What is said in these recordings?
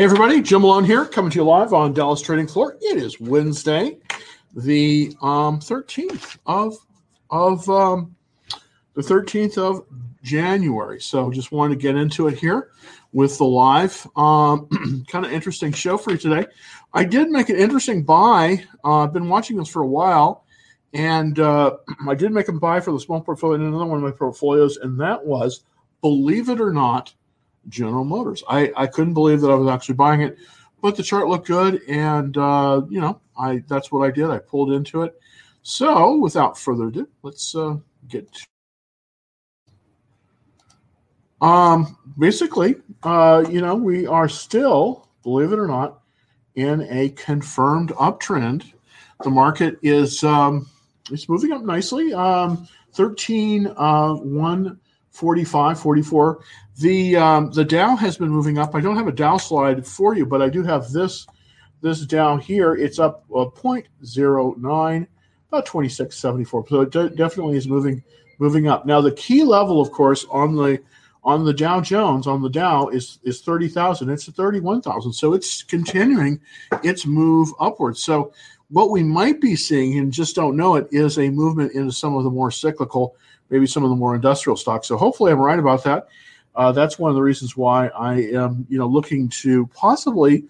Hey, everybody, Jim Malone here, coming to you live on Dallas Trading Floor. It is Wednesday, the um, 13th of of um, the 13th of January. So, just wanted to get into it here with the live. Um, kind of interesting show for you today. I did make an interesting buy. Uh, I've been watching this for a while, and uh, I did make a buy for the small portfolio in another one of my portfolios, and that was, believe it or not General Motors. I, I couldn't believe that I was actually buying it, but the chart looked good, and uh, you know, I that's what I did. I pulled into it. So, without further ado, let's uh, get. To, um, basically, uh, you know, we are still, believe it or not, in a confirmed uptrend. The market is um, it's moving up nicely. Um, 13 uh, 145 44 the um, the Dow has been moving up. I don't have a Dow slide for you, but I do have this this Dow here. It's up uh, 0.09, about 2674. So it de- definitely is moving moving up. Now the key level, of course, on the on the Dow Jones on the Dow is is 30,000. It's at 31,000. So it's continuing its move upwards. So what we might be seeing and just don't know it is a movement into some of the more cyclical, maybe some of the more industrial stocks. So hopefully I'm right about that. Uh, that's one of the reasons why I am, you know, looking to possibly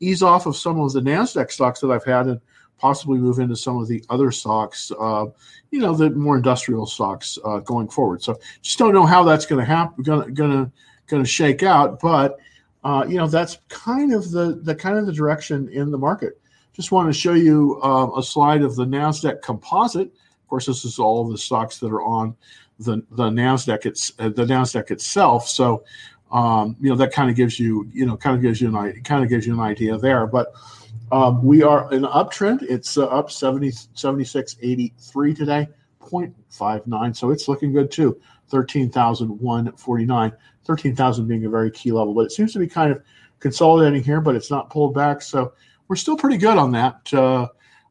ease off of some of the Nasdaq stocks that I've had and possibly move into some of the other stocks, uh, you know, the more industrial stocks uh, going forward. So just don't know how that's going to happen, going to going to shake out, but uh, you know, that's kind of the the kind of the direction in the market. Just want to show you uh, a slide of the Nasdaq Composite. Of course, this is all the stocks that are on the the Nasdaq it's uh, the Nasdaq itself. So um, you know that kind of gives you you know kind of gives you an idea, kind of gives you an idea there. But um, we are in uptrend. It's uh, up 70, 76.83 today, 0.59. So it's looking good too. 13,149. 13,000 being a very key level, but it seems to be kind of consolidating here, but it's not pulled back. So we're still pretty good on that uh,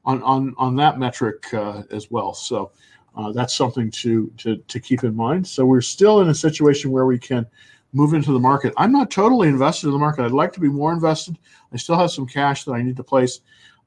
on on on that metric uh, as well. So uh, that's something to, to to keep in mind. So we're still in a situation where we can move into the market. I'm not totally invested in the market. I'd like to be more invested. I still have some cash that I need to place,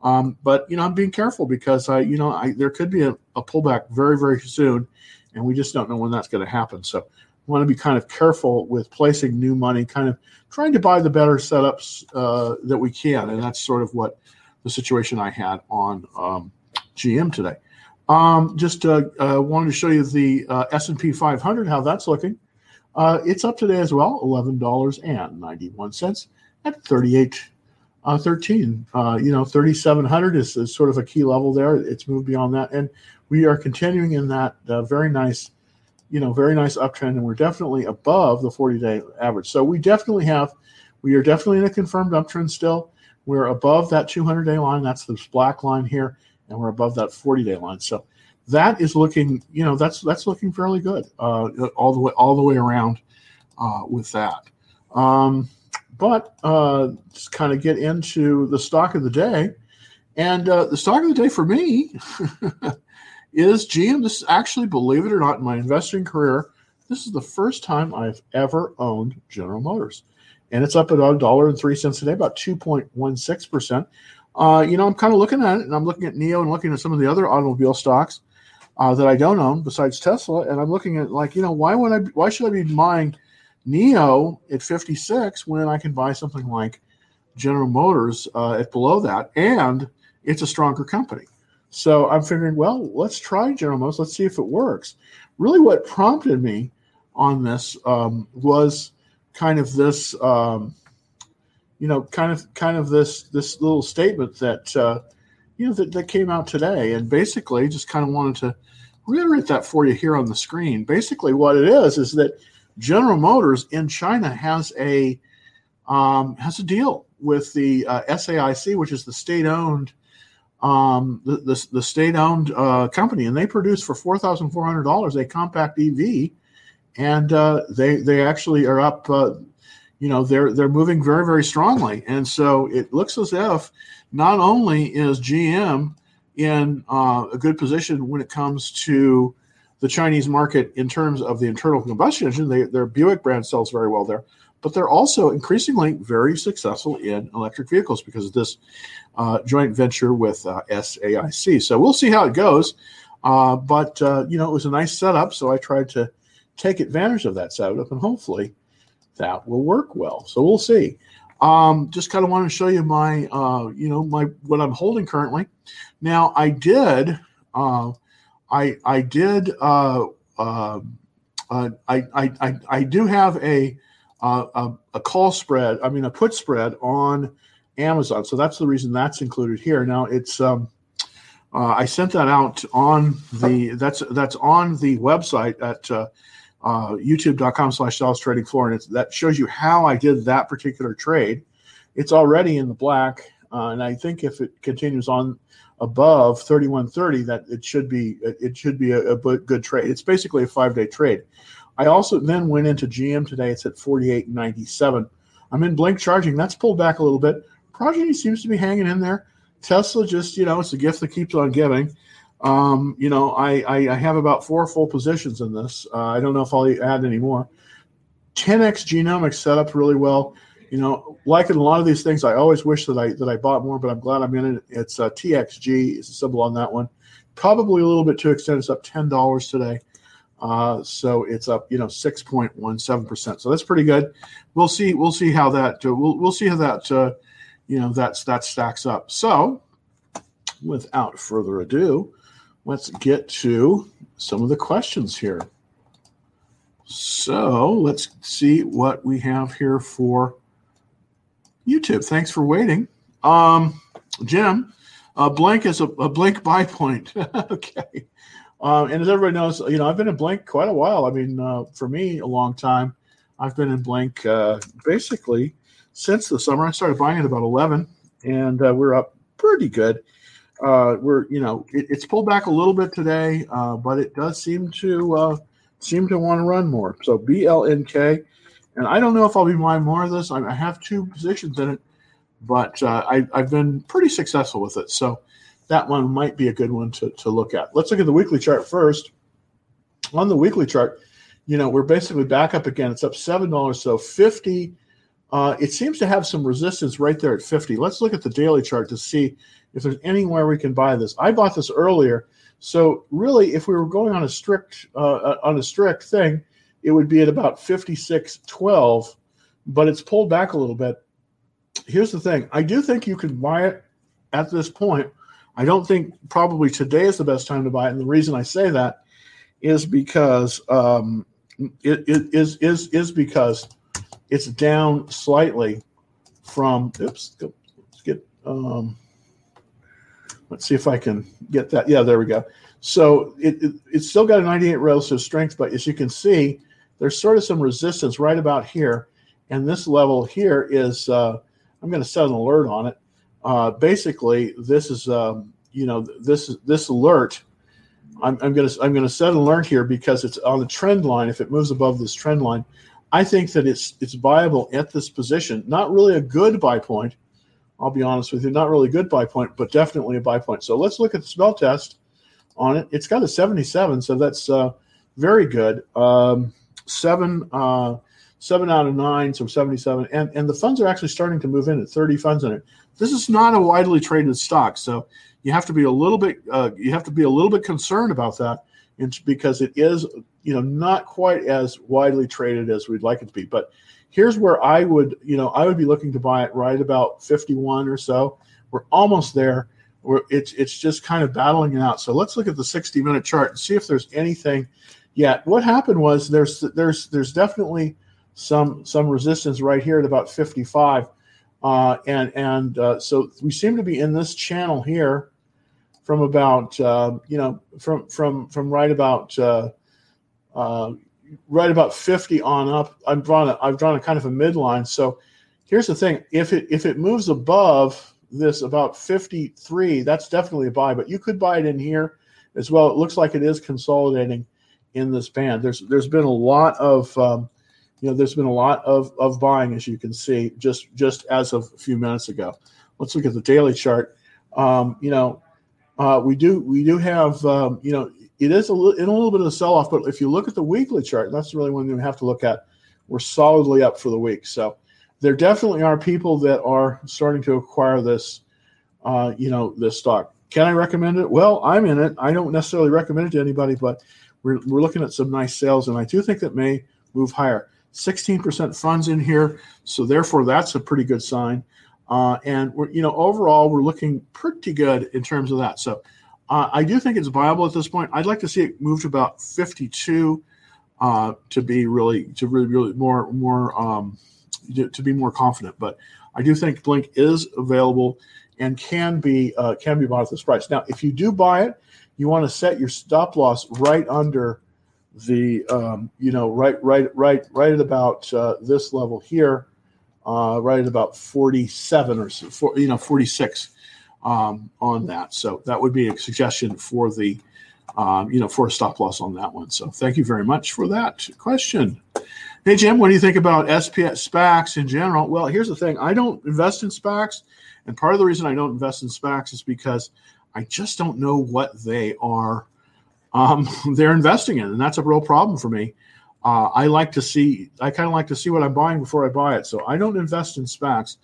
um, but you know I'm being careful because I you know I, there could be a, a pullback very very soon, and we just don't know when that's going to happen. So I want to be kind of careful with placing new money, kind of trying to buy the better setups uh, that we can, and that's sort of what the situation I had on um, GM today. Um, just uh, uh, wanted to show you the uh, S&P 500, how that's looking. Uh, it's up today as well, $11.91 at 38 uh, 13. Uh, you know, 3,700 is, is, sort of a key level there. It's moved beyond that. And we are continuing in that very nice, you know, very nice uptrend. And we're definitely above the 40 day average. So we definitely have, we are definitely in a confirmed uptrend still. We're above that 200 day line. That's this black line here and we're above that 40 day line. So that is looking, you know, that's that's looking fairly good uh, all the way all the way around uh, with that. Um, but uh, just kind of get into the stock of the day, and uh, the stock of the day for me is GM. This is actually, believe it or not, in my investing career, this is the first time I've ever owned General Motors, and it's up at a dollar and three cents today, about two point one six percent uh, you know, I'm kind of looking at it, and I'm looking at NIO and looking at some of the other automobile stocks uh, that I don't own besides Tesla, and I'm looking at like, you know, why would I? Why should I be buying NIO at 56 when I can buy something like General Motors uh, at below that, and it's a stronger company. So I'm figuring, well, let's try General Motors. Let's see if it works. Really, what prompted me on this um, was kind of this. Um, you know, kind of kind of this this little statement that uh, you know that, that came out today, and basically just kind of wanted to reiterate that for you here on the screen. Basically, what it is is that General Motors in China has a um, has a deal with the uh, SAIC, which is the state-owned um, the, the, the state-owned uh, company, and they produce for four thousand four hundred dollars a compact EV, and uh, they they actually are up uh, you know they're they're moving very very strongly, and so it looks as if not only is GM in uh, a good position when it comes to the Chinese market in terms of the internal combustion engine, they, their Buick brand sells very well there, but they're also increasingly very successful in electric vehicles because of this uh, joint venture with uh, SAIC. So we'll see how it goes. Uh, but you know, it was a nice setup, so I tried to take advantage of that setup, and hopefully that will work well. So we'll see. Um, just kind of want to show you my, uh, you know, my what I'm holding currently. Now I did, uh, I I did, uh, uh, uh I, I I I do have a, uh, a a call spread. I mean a put spread on Amazon, so that's the reason that's included here. Now it's. Um, uh, I sent that out on the that's that's on the website at uh, uh, youtube.com slash Dallas Trading Floor, and that shows you how I did that particular trade. It's already in the black, uh, and I think if it continues on above 3130, that it should be it should be a, a good trade. It's basically a five day trade. I also then went into GM today. It's at 48.97. I'm in Blink Charging. That's pulled back a little bit. Progyny seems to be hanging in there. Tesla just, you know, it's a gift that keeps on giving. Um, you know, I, I, I, have about four full positions in this. Uh, I don't know if I'll add any more. 10x genomics set up really well. You know, like in a lot of these things, I always wish that I that I bought more, but I'm glad I'm in it. It's uh, TXG is a symbol on that one. Probably a little bit too extended. It's up ten dollars today, uh, so it's up you know six point one seven percent. So that's pretty good. We'll see. We'll see how that. Uh, we'll we'll see how that. Uh, you know that's that stacks up. So, without further ado, let's get to some of the questions here. So let's see what we have here for YouTube. Thanks for waiting. Um, Jim, uh, Blink is a, a blank buy point. okay. Uh, and as everybody knows, you know, I've been in Blink quite a while. I mean, uh, for me, a long time. I've been in Blink uh, basically since the summer. I started buying at about 11, and uh, we're up pretty good uh, we're you know it, it's pulled back a little bit today, uh, but it does seem to uh, seem to want to run more. So BLNK, and I don't know if I'll be buying more of this. I, I have two positions in it, but uh, I, I've been pretty successful with it. So that one might be a good one to, to look at. Let's look at the weekly chart first. On the weekly chart, you know we're basically back up again. It's up seven dollars, so fifty. Uh, it seems to have some resistance right there at 50. Let's look at the daily chart to see if there's anywhere we can buy this. I bought this earlier, so really, if we were going on a strict uh, uh on a strict thing, it would be at about 56.12, but it's pulled back a little bit. Here's the thing: I do think you can buy it at this point. I don't think probably today is the best time to buy it, and the reason I say that is because um, it, it is is is because it's down slightly from. Oops, let's get. Um, Let's see if I can get that. Yeah, there we go. So it, it, it's still got a 98 relative strength, but as you can see, there's sort of some resistance right about here. And this level here is, uh, I'm going to set an alert on it. Uh, basically, this is, um, you know, this this alert. I'm, I'm going to I'm going to set an alert here because it's on the trend line. If it moves above this trend line, I think that it's it's viable at this position. Not really a good buy point, I'll be honest with you, not really good buy point, but definitely a buy point. So let's look at the smell test on it. It's got a 77, so that's uh, very good. Um, seven, uh, seven out of nine, so 77, and and the funds are actually starting to move in at 30 funds in it. This is not a widely traded stock, so you have to be a little bit uh, you have to be a little bit concerned about that, because it is you know not quite as widely traded as we'd like it to be, but here's where I would, you know, I would be looking to buy it right about 51 or so. We're almost there. We're, it's it's just kind of battling it out. So let's look at the 60 minute chart and see if there's anything yet. What happened was there's there's there's definitely some some resistance right here at about 55, uh, and and uh, so we seem to be in this channel here from about uh, you know from from from right about uh, uh, right about 50 on up. I've drawn a, I've drawn a kind of a midline. So here's the thing: if it if it moves above this about 53, that's definitely a buy. But you could buy it in here as well. It looks like it is consolidating in this band. There's there's been a lot of um, you know there's been a lot of of buying as you can see just just as of a few minutes ago. Let's look at the daily chart. Um, you know, uh, we do we do have um, you know it is a little, in a little bit of a sell off, but if you look at the weekly chart, that's really one you have to look at. we're solidly up for the week. So there definitely are people that are starting to acquire this, uh, you know, this stock. Can I recommend it? Well, I'm in it. I don't necessarily recommend it to anybody, but we're, we're looking at some nice sales, and I do think that may move higher. 16% funds in here, so therefore that's a pretty good sign. Uh, and we're, you know, overall we're looking pretty good in terms of that. So uh, I do think it's viable at this point. I'd like to see it move to about 52 uh, to be really to really, really more more um, to be more confident. But I do think Blink is available and can be uh, can be bought at this price. Now, if you do buy it, you want to set your stop loss right under the um, you know right right right right at about uh, this level here, uh, right at about 47 or so, you know 46 um, on that. So that would be a suggestion for the um, you know for a stop loss on that one. So thank you very much for that question. Hey Jim, what do you think about SPS SPACs in general? Well, here's the thing: I don't invest in SPACs, and part of the reason I don't invest in SPACs is because I just don't know what they are. Um, they're investing in, and that's a real problem for me. Uh, I like to see, I kind of like to see what I'm buying before I buy it. So I don't invest in SPACs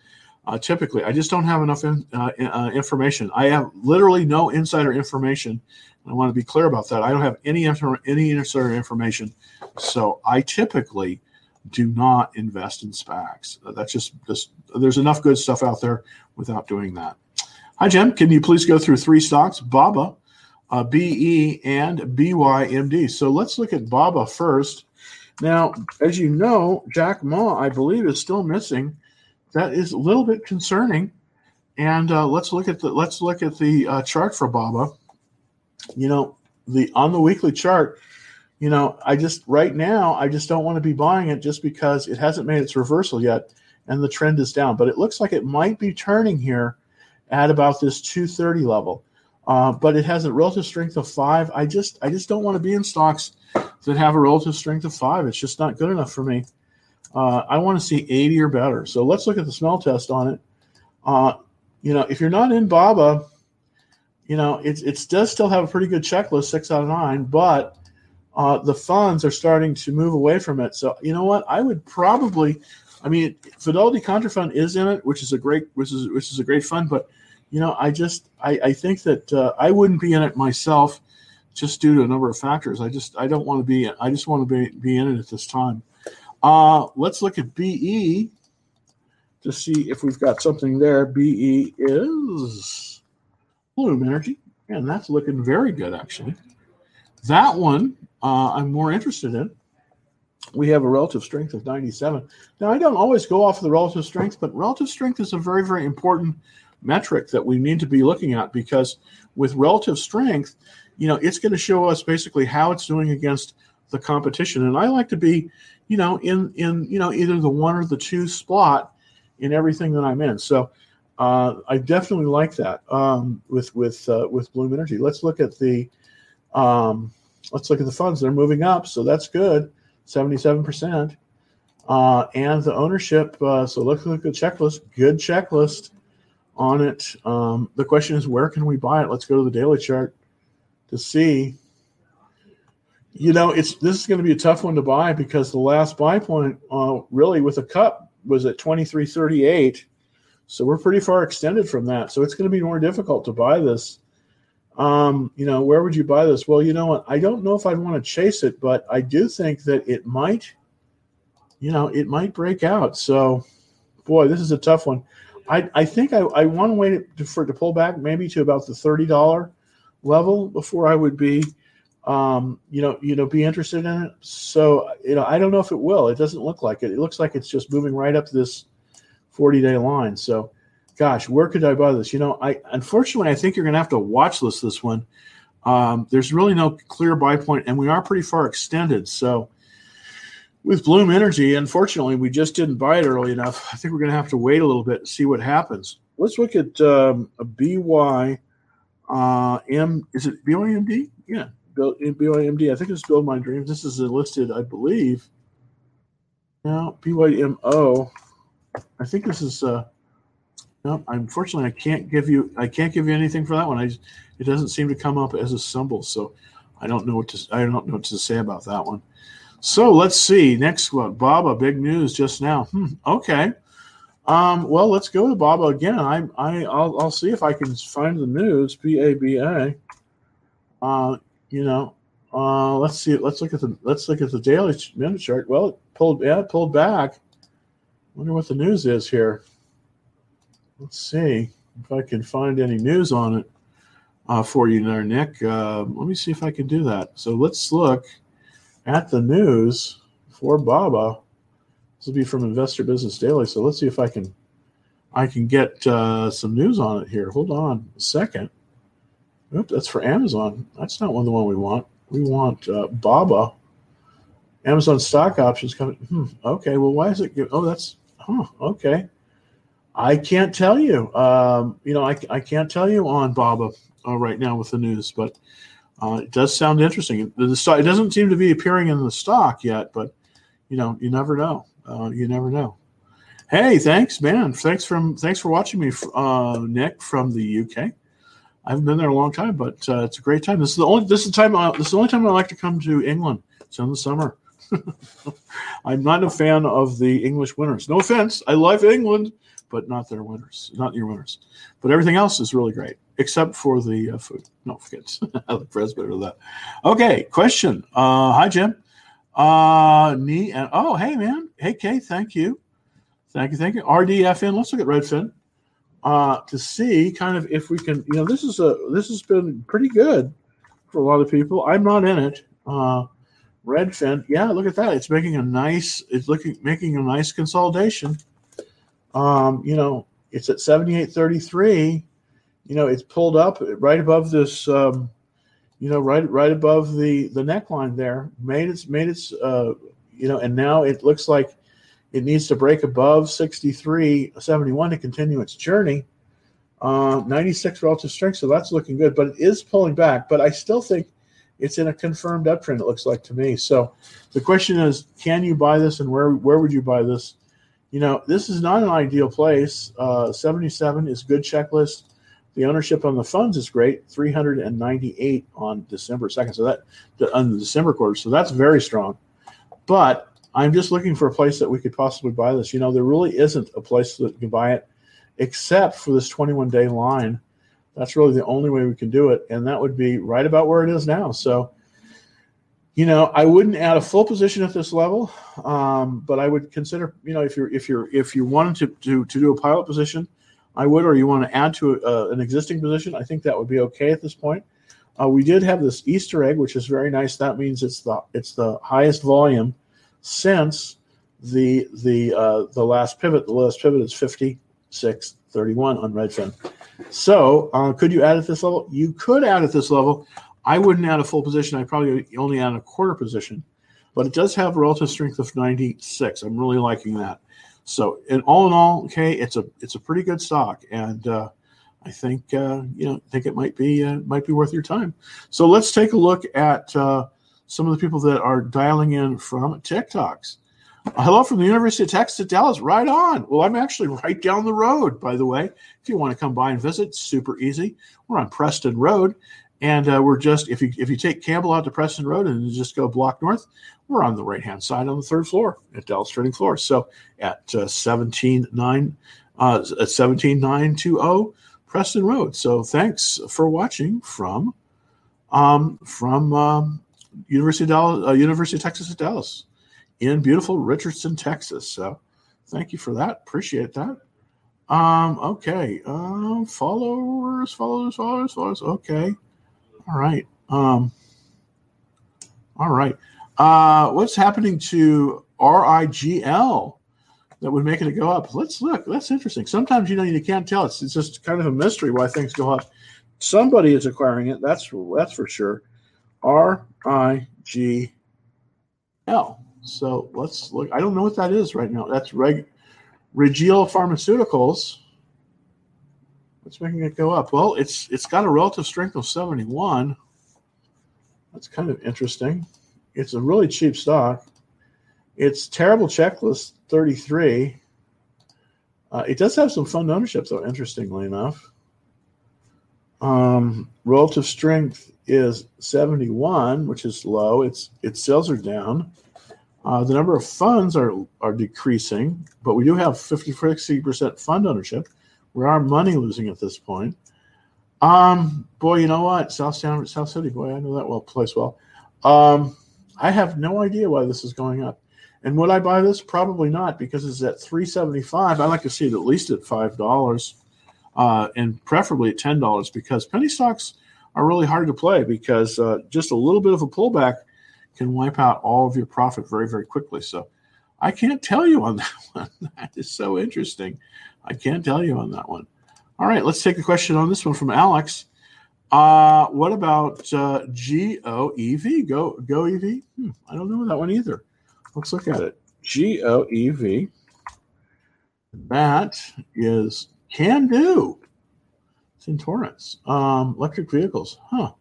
uh, typically. I just don't have enough in, uh, uh information. I have literally no insider information. I want to be clear about that. I don't have any any insider information, so I typically do not invest in SPACs. Uh, that's just, just there's enough good stuff out there without doing that. Hi, Jim. Can you please go through three stocks? BABA, uh, BE, and BYMD. So let's look at BABA first. Now, as you know, Jack Ma, I believe, is still missing. That is a little bit concerning. And uh, let's look at the let's look at the uh, chart for BABA. You know, the on the weekly chart, you know, I just right now I just don't want to be buying it just because it hasn't made its reversal yet, and the trend is down. But it looks like it might be turning here at about this 230 level. Uh, but it has a relative strength of five. I just I just don't want to be in stocks that have a relative strength of five. It's just not good enough for me. Uh, I want to see 80 or better. So let's look at the smell test on it. Uh, you know, if you're not in BABA, you know, it, it does still have a pretty good checklist, six out of nine, but uh, the funds are starting to move away from it. So you know what? I would probably, I mean, Fidelity Contrafund is in it, which is a great, which is which is a great fund, but you know, I just I, I think that uh, I wouldn't be in it myself, just due to a number of factors. I just I don't want to be. I just want to be be in it at this time. Uh, let's look at BE to see if we've got something there. BE is Bloom Energy, and that's looking very good actually. That one uh, I'm more interested in. We have a relative strength of 97. Now, I don't always go off of the relative strength, but relative strength is a very, very important metric that we need to be looking at because with relative strength, you know, it's going to show us basically how it's doing against the competition. And I like to be, you know, in in you know either the one or the two spot in everything that I'm in. So uh, I definitely like that um, with with uh, with Bloom Energy. Let's look at the um, let's look at the funds. They're moving up, so that's good, seventy seven percent. Uh, and the ownership. Uh, so look at the checklist. Good checklist on it. Um, the question is, where can we buy it? Let's go to the daily chart to see. You know, it's this is going to be a tough one to buy because the last buy point, uh, really, with a cup was at twenty three thirty eight. So we're pretty far extended from that. So it's going to be more difficult to buy this. Um, you know, where would you buy this? Well, you know what? I don't know if I'd want to chase it, but I do think that it might, you know, it might break out. So, boy, this is a tough one. I, I think I, I want to wait for to pull back maybe to about the thirty dollar level before I would be, um, you know, you know, be interested in it. So you know, I don't know if it will. It doesn't look like it. It looks like it's just moving right up this forty day line. So, gosh, where could I buy this? You know, I unfortunately I think you're going to have to watch list this one. Um, there's really no clear buy point, and we are pretty far extended. So with Bloom Energy, unfortunately, we just didn't buy it early enough. I think we're going to have to wait a little bit to see what happens. Let's look at um, a BY uh, M. Is it BYMD? Yeah, BYMD. I think it's Build My Dreams. This is listed, I believe. Now BYMO. I think this is. Uh, no, unfortunately, I can't give you. I can't give you anything for that one. I it doesn't seem to come up as a symbol, so I don't know what to. I don't know what to say about that one. So let's see. Next one, Baba. Big news just now. Hmm, okay. Um, well, let's go to Baba again. I, I, I'll, I'll see if I can find the news. B A B A. You know, uh, let's see. Let's look at the let's look at the daily minute chart. Well, it pulled yeah, it pulled back. Wonder what the news is here. Let's see if I can find any news on it uh, for you there, Nick. Uh, let me see if I can do that. So let's look at the news for Baba. This will be from Investor Business Daily. So let's see if I can I can get uh, some news on it here. Hold on a second. That's for Amazon. That's not one of the one we want. We want uh, Baba. Amazon stock options coming. Hmm, okay, well, why is it? Give, oh, that's huh. Okay, I can't tell you. Um, you know, I, I can't tell you on Baba uh, right now with the news, but uh, it does sound interesting. The, the stock it doesn't seem to be appearing in the stock yet, but you know, you never know. Uh, you never know. Hey, thanks, man. Thanks from thanks for watching me, uh, Nick from the UK. I haven't been there a long time, but uh, it's a great time. This is the only this is the time I, this is the only time I like to come to England. It's in the summer. I'm not a fan of the English winters. No offense, I love England, but not their winters, not your winters. But everything else is really great, except for the uh, food. No, forget. I like Fred's better than that. Okay, question. Uh, hi, Jim. Uh, knee and oh, hey, man. Hey, Kay. Thank you. Thank you. Thank you. RDFN. Let's look at Redfin uh, to see kind of if we can. You know, this is a this has been pretty good for a lot of people. I'm not in it. Uh, Redfin, yeah, look at that. It's making a nice. It's looking making a nice consolidation. Um, you know, it's at 78.33. You know, it's pulled up right above this. Um, you know, right right above the the neckline there. Made its made its. Uh, you know, and now it looks like it needs to break above 63.71 to continue its journey. Uh, 96 relative strength, so that's looking good, but it is pulling back. But I still think it's in a confirmed uptrend. It looks like to me. So the question is, can you buy this, and where where would you buy this? You know, this is not an ideal place. Uh, 77 is good checklist. The ownership on the funds is great, 398 on December 2nd. So that on the December quarter. So that's very strong. But I'm just looking for a place that we could possibly buy this. You know, there really isn't a place that you can buy it except for this 21 day line. That's really the only way we can do it. And that would be right about where it is now. So, you know, I wouldn't add a full position at this level, um, but I would consider, you know, if you're if you're if you wanted to to, to do a pilot position, I would, or you want to add to a, uh, an existing position, I think that would be okay at this point. Uh, we did have this Easter egg, which is very nice. That means it's the it's the highest volume since the the uh, the last pivot. The last pivot is 56.31 on Redfin. So uh, could you add at this level? You could add at this level. I wouldn't add a full position. I'd probably only add a quarter position, but it does have relative strength of 96. I'm really liking that. So, in all in all, okay, it's a it's a pretty good stock, and uh, I think uh, you know think it might be uh, might be worth your time. So let's take a look at uh, some of the people that are dialing in from TikToks. Hello from the University of Texas at Dallas. Right on. Well, I'm actually right down the road, by the way. If you want to come by and visit, super easy. We're on Preston Road, and uh, we're just if you if you take Campbell out to Preston Road and just go block north, we're on the right hand side on the third floor at Dallas Trading Floor. So at uh, 179 uh, at 17920 Preston Road. So thanks for watching from um, from um, University of Dallas, uh, University of Texas at Dallas, in beautiful Richardson, Texas. So, thank you for that. Appreciate that. Um, okay. Um, followers, followers, followers, followers. Okay. All right. Um, all right. Uh, what's happening to RIGL that would make it go up? Let's look. That's interesting. Sometimes you know you can't tell. It's, it's just kind of a mystery why things go up. Somebody is acquiring it. That's that's for sure. R I G L. So let's look. I don't know what that is right now. That's Reg Rigel Pharmaceuticals. What's making it go up? Well, it's it's got a relative strength of 71. That's kind of interesting. It's a really cheap stock. It's terrible checklist 33. Uh, it does have some fund ownership, though, interestingly enough. Um, relative strength is 71, which is low. Its its sales are down. Uh, the number of funds are are decreasing, but we do have 50 percent fund ownership. We are money losing at this point. Um, boy, you know what? South Sound, South City, boy, I know that well place well. Um, I have no idea why this is going up. And would I buy this? Probably not, because it's at 375. I'd like to see it at least at five dollars, uh, and preferably at ten dollars, because penny stocks are really hard to play because uh, just a little bit of a pullback can wipe out all of your profit very, very quickly. So I can't tell you on that one. That is so interesting. I can't tell you on that one. All right, let's take a question on this one from Alex. Uh, what about uh, GOEV? Go Go EV? Hmm, I don't know that one either. Let's look at it. GOEV. That is Canoo. It's in Torrance. Um, electric vehicles. Huh.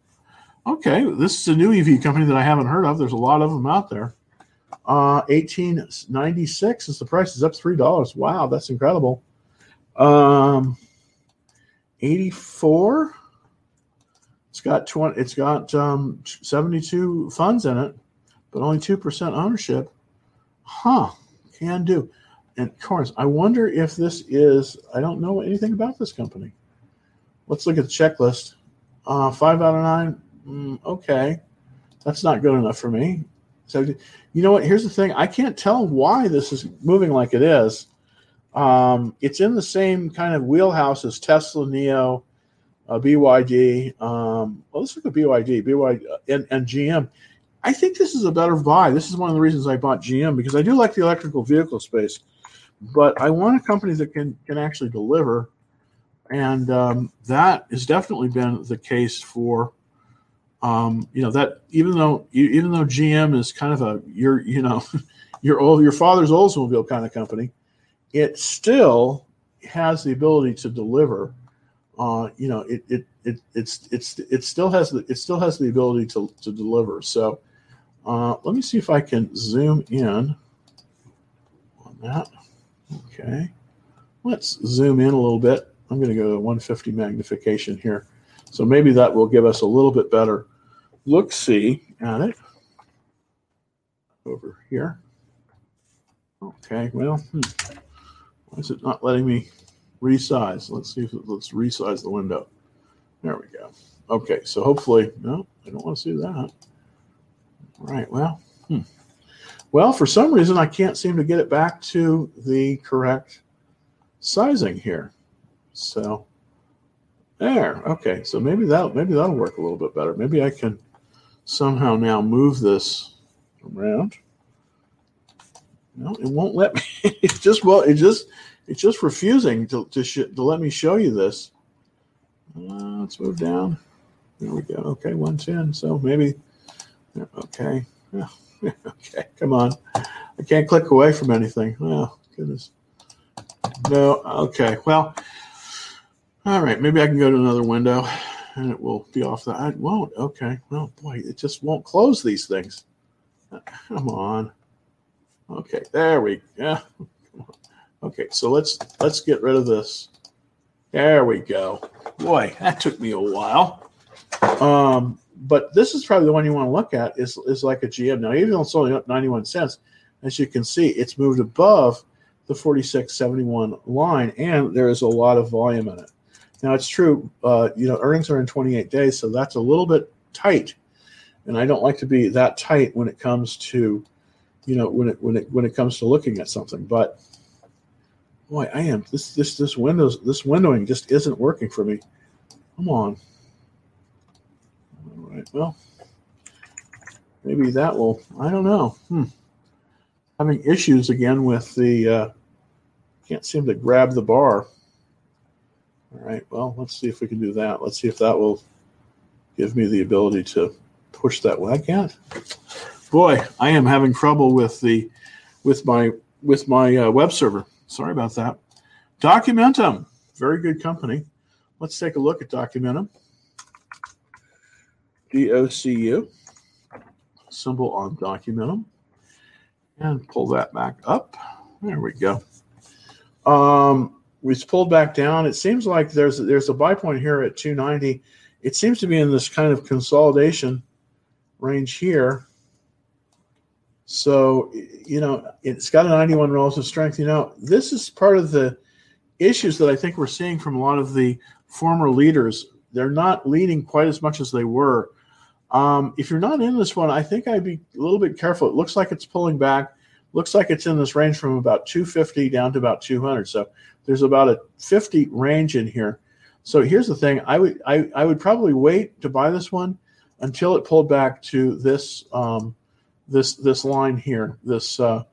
Okay, this is a new EV company that I haven't heard of. There's a lot of them out there. Uh, 1896 is the price is up three dollars. Wow, that's incredible. Um, 84. It's got 20. It's got um, 72 funds in it, but only two percent ownership. Huh? Canoo. And course, I wonder if this is. I don't know anything about this company. Let's look at the checklist. Uh, five out of nine mm, okay, that's not good enough for me. So, you know what? Here's the thing I can't tell why this is moving like it is. Um, it's in the same kind of wheelhouse as Tesla, NIO, uh, BYD. Um, well, let's look at BYD, BYD, uh, and, and GM. I think this is a better buy. This is one of the reasons I bought GM because I do like the electrical vehicle space, but I want a company that can can actually deliver, and um, that has definitely been the case for um, you know that even though even though GM is kind of a your you know your old your father's Oldsmobile kind of company, it still has the ability to deliver. Uh, you know, it, it it it's it's it still has the it still has the ability to to deliver. So uh, let me see if I can zoom in on that. Okay, let's zoom in a little bit. I'm going to go to 150 magnification here. So maybe that will give us a little bit better look see at it over here. Okay, well, hmm. why is it not letting me resize? Let's see if it, let's resize the window. There we go. Okay, so hopefully, no, I don't want to see that. All right, well, hmm. Well, for some reason, I can't seem to get it back to the correct sizing here. So there, okay, so maybe that maybe that'll work a little bit better. Maybe I can somehow now move this around. No, it won't let me. it just well, it just it's just refusing to to, to let me show you this. Uh, let's move down. There we go. Okay, one ten. So maybe. Okay. okay. Come on. I can't click away from anything. Oh goodness. No. Okay. Well. All right. Maybe I can go to another window and it will be off the. I won't. Okay. Well, boy, it just won't close these things. Come on. Okay, there we yeah. Okay, so let's let's get rid of this. There we go. Boy, that took me a while. Um, but this is probably the one you want to look at is is like a GM. Now, even though it's only up 91 cents, as you can see, it's moved above the 46.71 line, and there is a lot of volume in it. Now it's true, uh, you know, earnings are in 28 days, so that's a little bit tight, and I don't like to be that tight when it comes to, you know, when it when it when it comes to looking at something. But boy, I am this this this windows this windowing just isn't working for me. Come on. Right, well, maybe that will. I don't know. Hmm. Having issues again with the. Uh, can't seem to grab the bar. All right, well, let's see if we can do that. Let's see if that will give me the ability to push that way. I can't. Boy, I am having trouble with the with my with my uh, web server. Sorry about that. Documentum, very good company. Let's take a look at Documentum. D O C U symbol on Documentum, and pull that back up. There we go. Um, we pulled back down. It seems like there's there's a buy point here at 290. It seems to be in this kind of consolidation range here. So, you know, it's got a 91 relative strength. You know, this is part of the issues that I think we're seeing from a lot of the former leaders. They're not leading quite as much as they were. Um, if you're not in this one, I think I'd be a little bit careful. It looks like it's pulling back. Looks like it's in this range from about 250 down to about 200. So there's about a 50 range in here. So here's the thing: I would I, I would probably wait to buy this one until it pulled back to this um, this this line here. This uh,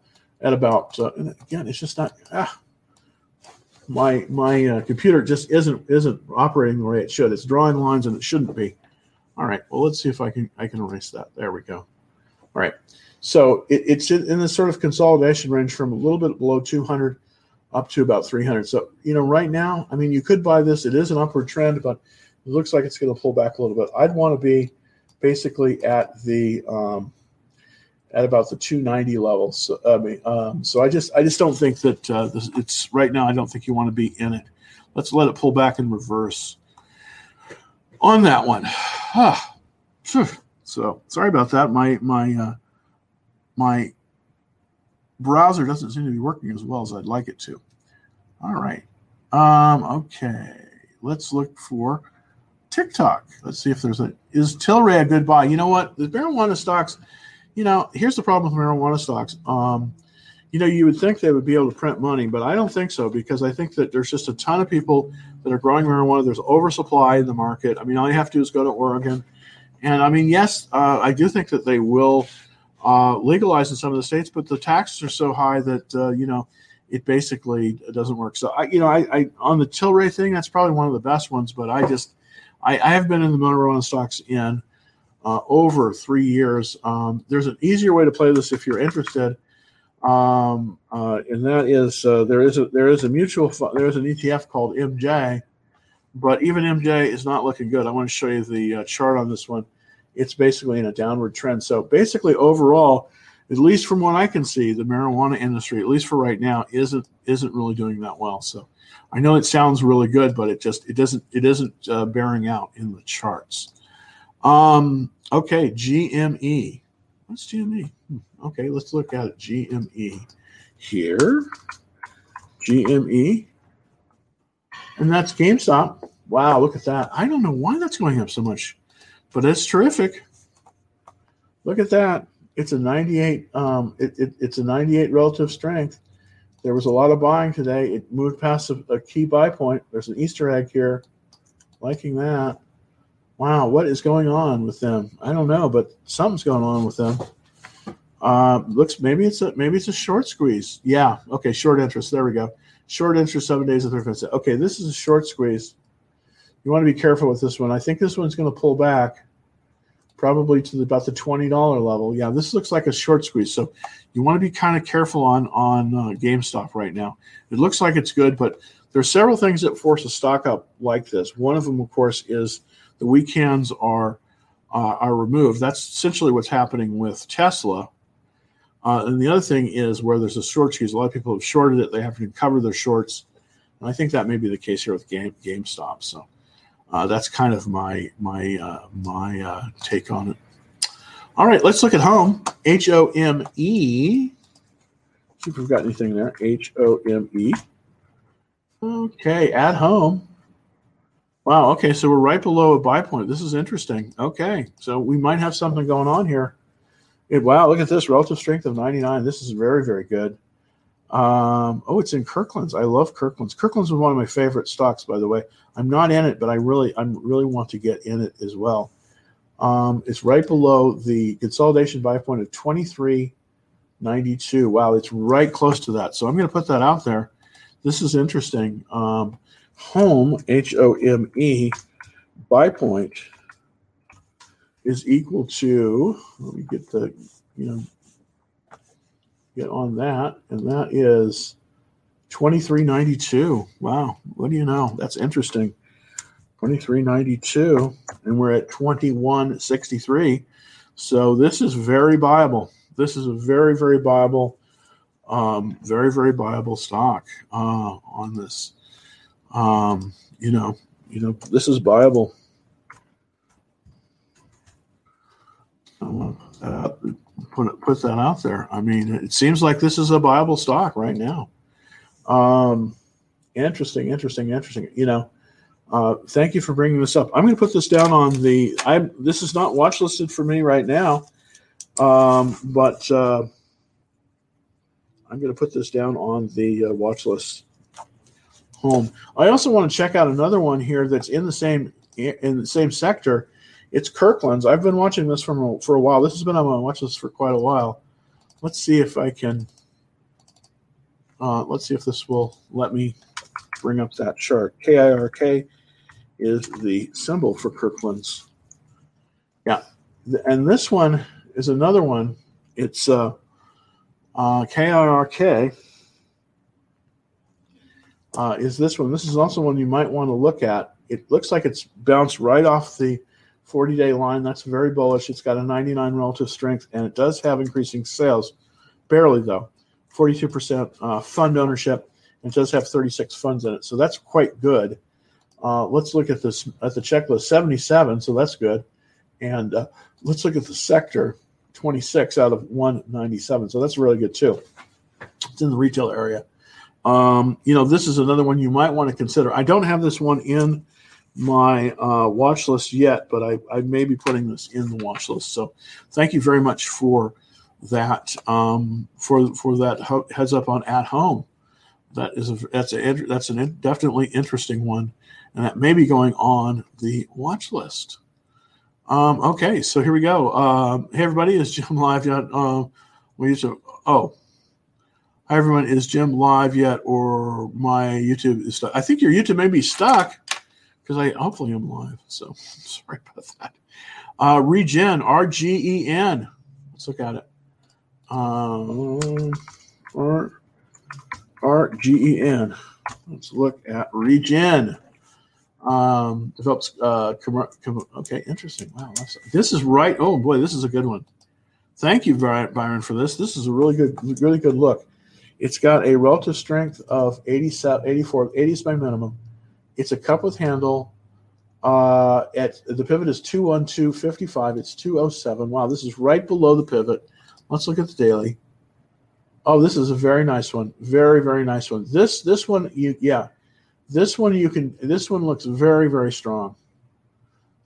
at about uh, again, it's just not. Ah, my my uh, computer just isn't isn't operating the way it should. It's drawing lines and it shouldn't be. All right. Well, let's see if I can I can erase that. There we go. All right. So it, it's in, in sort of consolidation range from a little bit below 200 up to about 300. So you know, right now, I mean, you could buy this. It is an upward trend, but it looks like it's going to pull back a little bit. I'd want to be basically at the um, at about the 290 level. So I mean, um, so I just I just don't think that uh, this, it's right now. I don't think you want to be in it. Let's let it pull back in reverse on that one. so sorry about that. My my uh, my browser doesn't seem to be working as well as I'd like it to. All right. Um, okay. Let's look for TikTok. Let's see if there's a is Tilray a good buy? You know what? The marijuana stocks you know, here's the problem with marijuana stocks. Um, you know, you would think they would be able to print money, but I don't think so because I think that there's just a ton of people that are growing marijuana. There's oversupply in the market. I mean, all you have to do is go to Oregon. And I mean, yes, uh, I do think that they will uh, legalize in some of the states, but the taxes are so high that, uh, you know, it basically doesn't work. So, I, you know, I, I, on the Tilray thing, that's probably one of the best ones, but I just, I, I have been in the marijuana stocks in uh, over three years. Um, there's an easier way to play this if you're interested, um, uh, and that is uh, there is a there is a mutual fund, there is an ETF called MJ, but even MJ is not looking good. I want to show you the uh, chart on this one. It's basically in a downward trend. So basically, overall, at least from what I can see, the marijuana industry, at least for right now, isn't isn't really doing that well. So. I know it sounds really good, but it just it doesn't it isn't uh, bearing out in the charts. Um, okay, GME. What's GME? Hmm, okay, let's look at. GME here. GME. And that's GameStop. Wow, look at that. I don't know why that's going up so much, but it's terrific. Look at that. It's a 98. Um, it, it, it's a 98 relative strength. There was a lot of buying today. It moved past a, a key buy point. There's an Easter egg here. Liking that wow, what is going on with them? I don't know, but something's going on with them. Uh, looks maybe it's a maybe it's a short squeeze. Yeah, okay, short interest. There we go. Short interest, seven days of third Okay, this is a short squeeze. You want to be careful with this one. I think this one's going to pull back, probably to the, about the twenty dollar level. Yeah, this looks like a short squeeze. So you want to be kind of careful on on uh, GameStop right now. It looks like it's good, but there's several things that force a stock up like this. One of them, of course, is the weak hands are uh, are removed. That's essentially what's happening with Tesla. Uh, and the other thing is where there's a short squeeze. A lot of people have shorted it; they have to cover their shorts. And I think that may be the case here with Game GameStop. So uh, that's kind of my my uh, my uh, take on it. All right, let's look at home. H O M E. See if we've got anything there. H O M E. Okay, at home. Wow. Okay. So we're right below a buy point. This is interesting. Okay. So we might have something going on here. It, wow. Look at this relative strength of 99. This is very, very good. Um, oh, it's in Kirkland's. I love Kirkland's. Kirkland's was one of my favorite stocks, by the way. I'm not in it, but I really, I really want to get in it as well. Um, it's right below the consolidation buy point of 23.92. Wow, it's right close to that. So I'm going to put that out there. This is interesting. Um, home, H O M E, buy point is equal to, let me get the, you know, get on that, and that is 2392. Wow, what do you know? That's interesting. 2392, and we're at 2163. So this is very viable. This is a very, very viable, um, very, very viable stock uh, on this um, you know, you know, this is Bible. uh, put it, put that out there. I mean, it seems like this is a viable stock right now. Um, interesting, interesting, interesting. You know, uh, thank you for bringing this up. I'm going to put this down on the. I this is not watch listed for me right now, um, but uh, I'm going to put this down on the uh, watch list home. I also want to check out another one here that's in the same in the same sector. It's Kirkland's. I've been watching this from for a while. This has been on my watch list for quite a while. Let's see if I can. Uh, let's see if this will let me bring up that chart. KIRK is the symbol for Kirkland's. Yeah, and this one is another one. It's uh, uh, KIRK uh, is this one. This is also one you might want to look at. It looks like it's bounced right off the 40 day line. That's very bullish. It's got a 99 relative strength and it does have increasing sales, barely though. 42% uh, fund ownership. It does have 36 funds in it, so that's quite good. Uh, let's look at this at the checklist 77, so that's good. And uh, let's look at the sector 26 out of 197, so that's really good too. It's in the retail area. Um, you know, this is another one you might want to consider. I don't have this one in my uh, watch list yet, but I, I may be putting this in the watch list. So thank you very much for that um, for for that heads up on at home. That is a that's a that's an definitely interesting one, and that may be going on the watch list. Um, okay, so here we go. Uh, hey everybody, it's Jim live? Uh, we used to oh. Hi everyone, is Jim live yet, or my YouTube is stuck? I think your YouTube may be stuck because I hopefully I'm live. So sorry about that. Uh, Regen, R G E N. Let's look at it. Um, R R G E N. Let's look at Regen. Um, develops. Uh, com- com- okay, interesting. Wow, this is right. Oh boy, this is a good one. Thank you, Byron, for this. This is a really good, really good look. It's got a relative strength of 87, 84, 80 is my minimum. It's a cup with handle. Uh, at the pivot is 212.55. It's 207. Wow, this is right below the pivot. Let's look at the daily. Oh, this is a very nice one. Very, very nice one. This this one, you yeah, this one you can. This one looks very, very strong.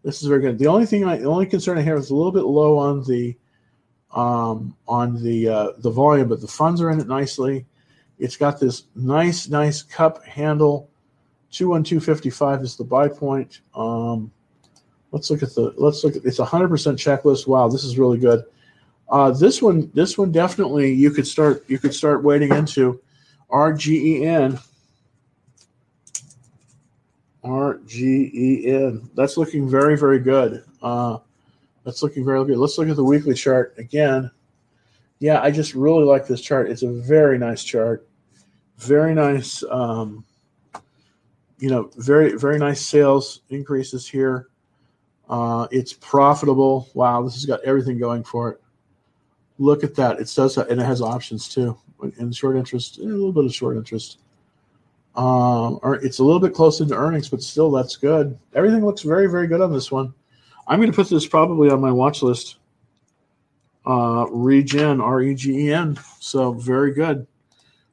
This is very good. The only thing, I, the only concern I have is a little bit low on the, um, on the uh, the volume, but the funds are in it nicely. It's got this nice, nice cup handle 21255 is the buy point. Um, let's look at the let's look at it's a hundred percent checklist. Wow, this is really good. Uh, this one, this one definitely you could start you could start wading into RGEN. RGEN. That's looking very, very good. Uh, that's looking very good. Let's look at the weekly chart again. Yeah, I just really like this chart. It's a very nice chart. Very nice. Um, you know, very very nice sales increases here. Uh, it's profitable. Wow, this has got everything going for it. Look at that. It does, that, and it has options too. And short interest, a little bit of short interest. Um, or it's a little bit close to earnings, but still, that's good. Everything looks very, very good on this one. I'm going to put this probably on my watch list. Uh, Regen, R E G E N. So very good.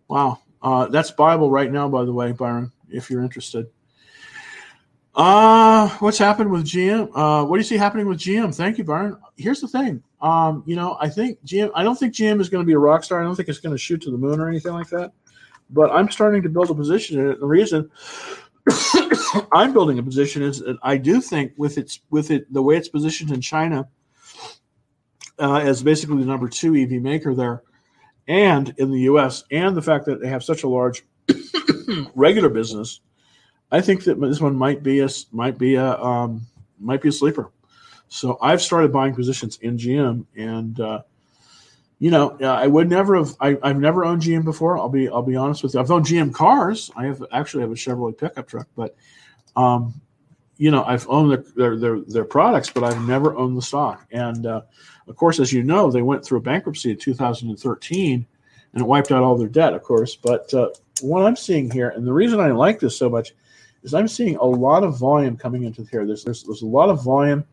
Wow. Uh, that's Bible right now, by the way, Byron if you're interested. Uh, what's happened with GM? Uh, what do you see happening with GM? Thank you, Byron. Here's the thing. Um, you know, I think GM. I don't think GM is going to be a rock star. I don't think it's going to shoot to the moon or anything like that. But I'm starting to build a position in it. The reason I'm building a position is that I do think with its with it the way it's positioned in China uh, as basically the number two EV maker there, and in the U.S. and the fact that they have such a large regular business, I think that this one might be a might be a um, might be a sleeper. So I've started buying positions in GM, and uh, you know I would never have. I, have never owned GM before. I'll be I'll be honest with you. I've owned GM cars. I have actually have a Chevrolet pickup truck, but um, you know I've owned their, their their, their products, but I've never owned the stock. And uh, of course, as you know, they went through bankruptcy in 2013, and it wiped out all their debt, of course. But uh, what I'm seeing here, and the reason I like this so much, is I'm seeing a lot of volume coming into here. There's there's, there's a lot of volume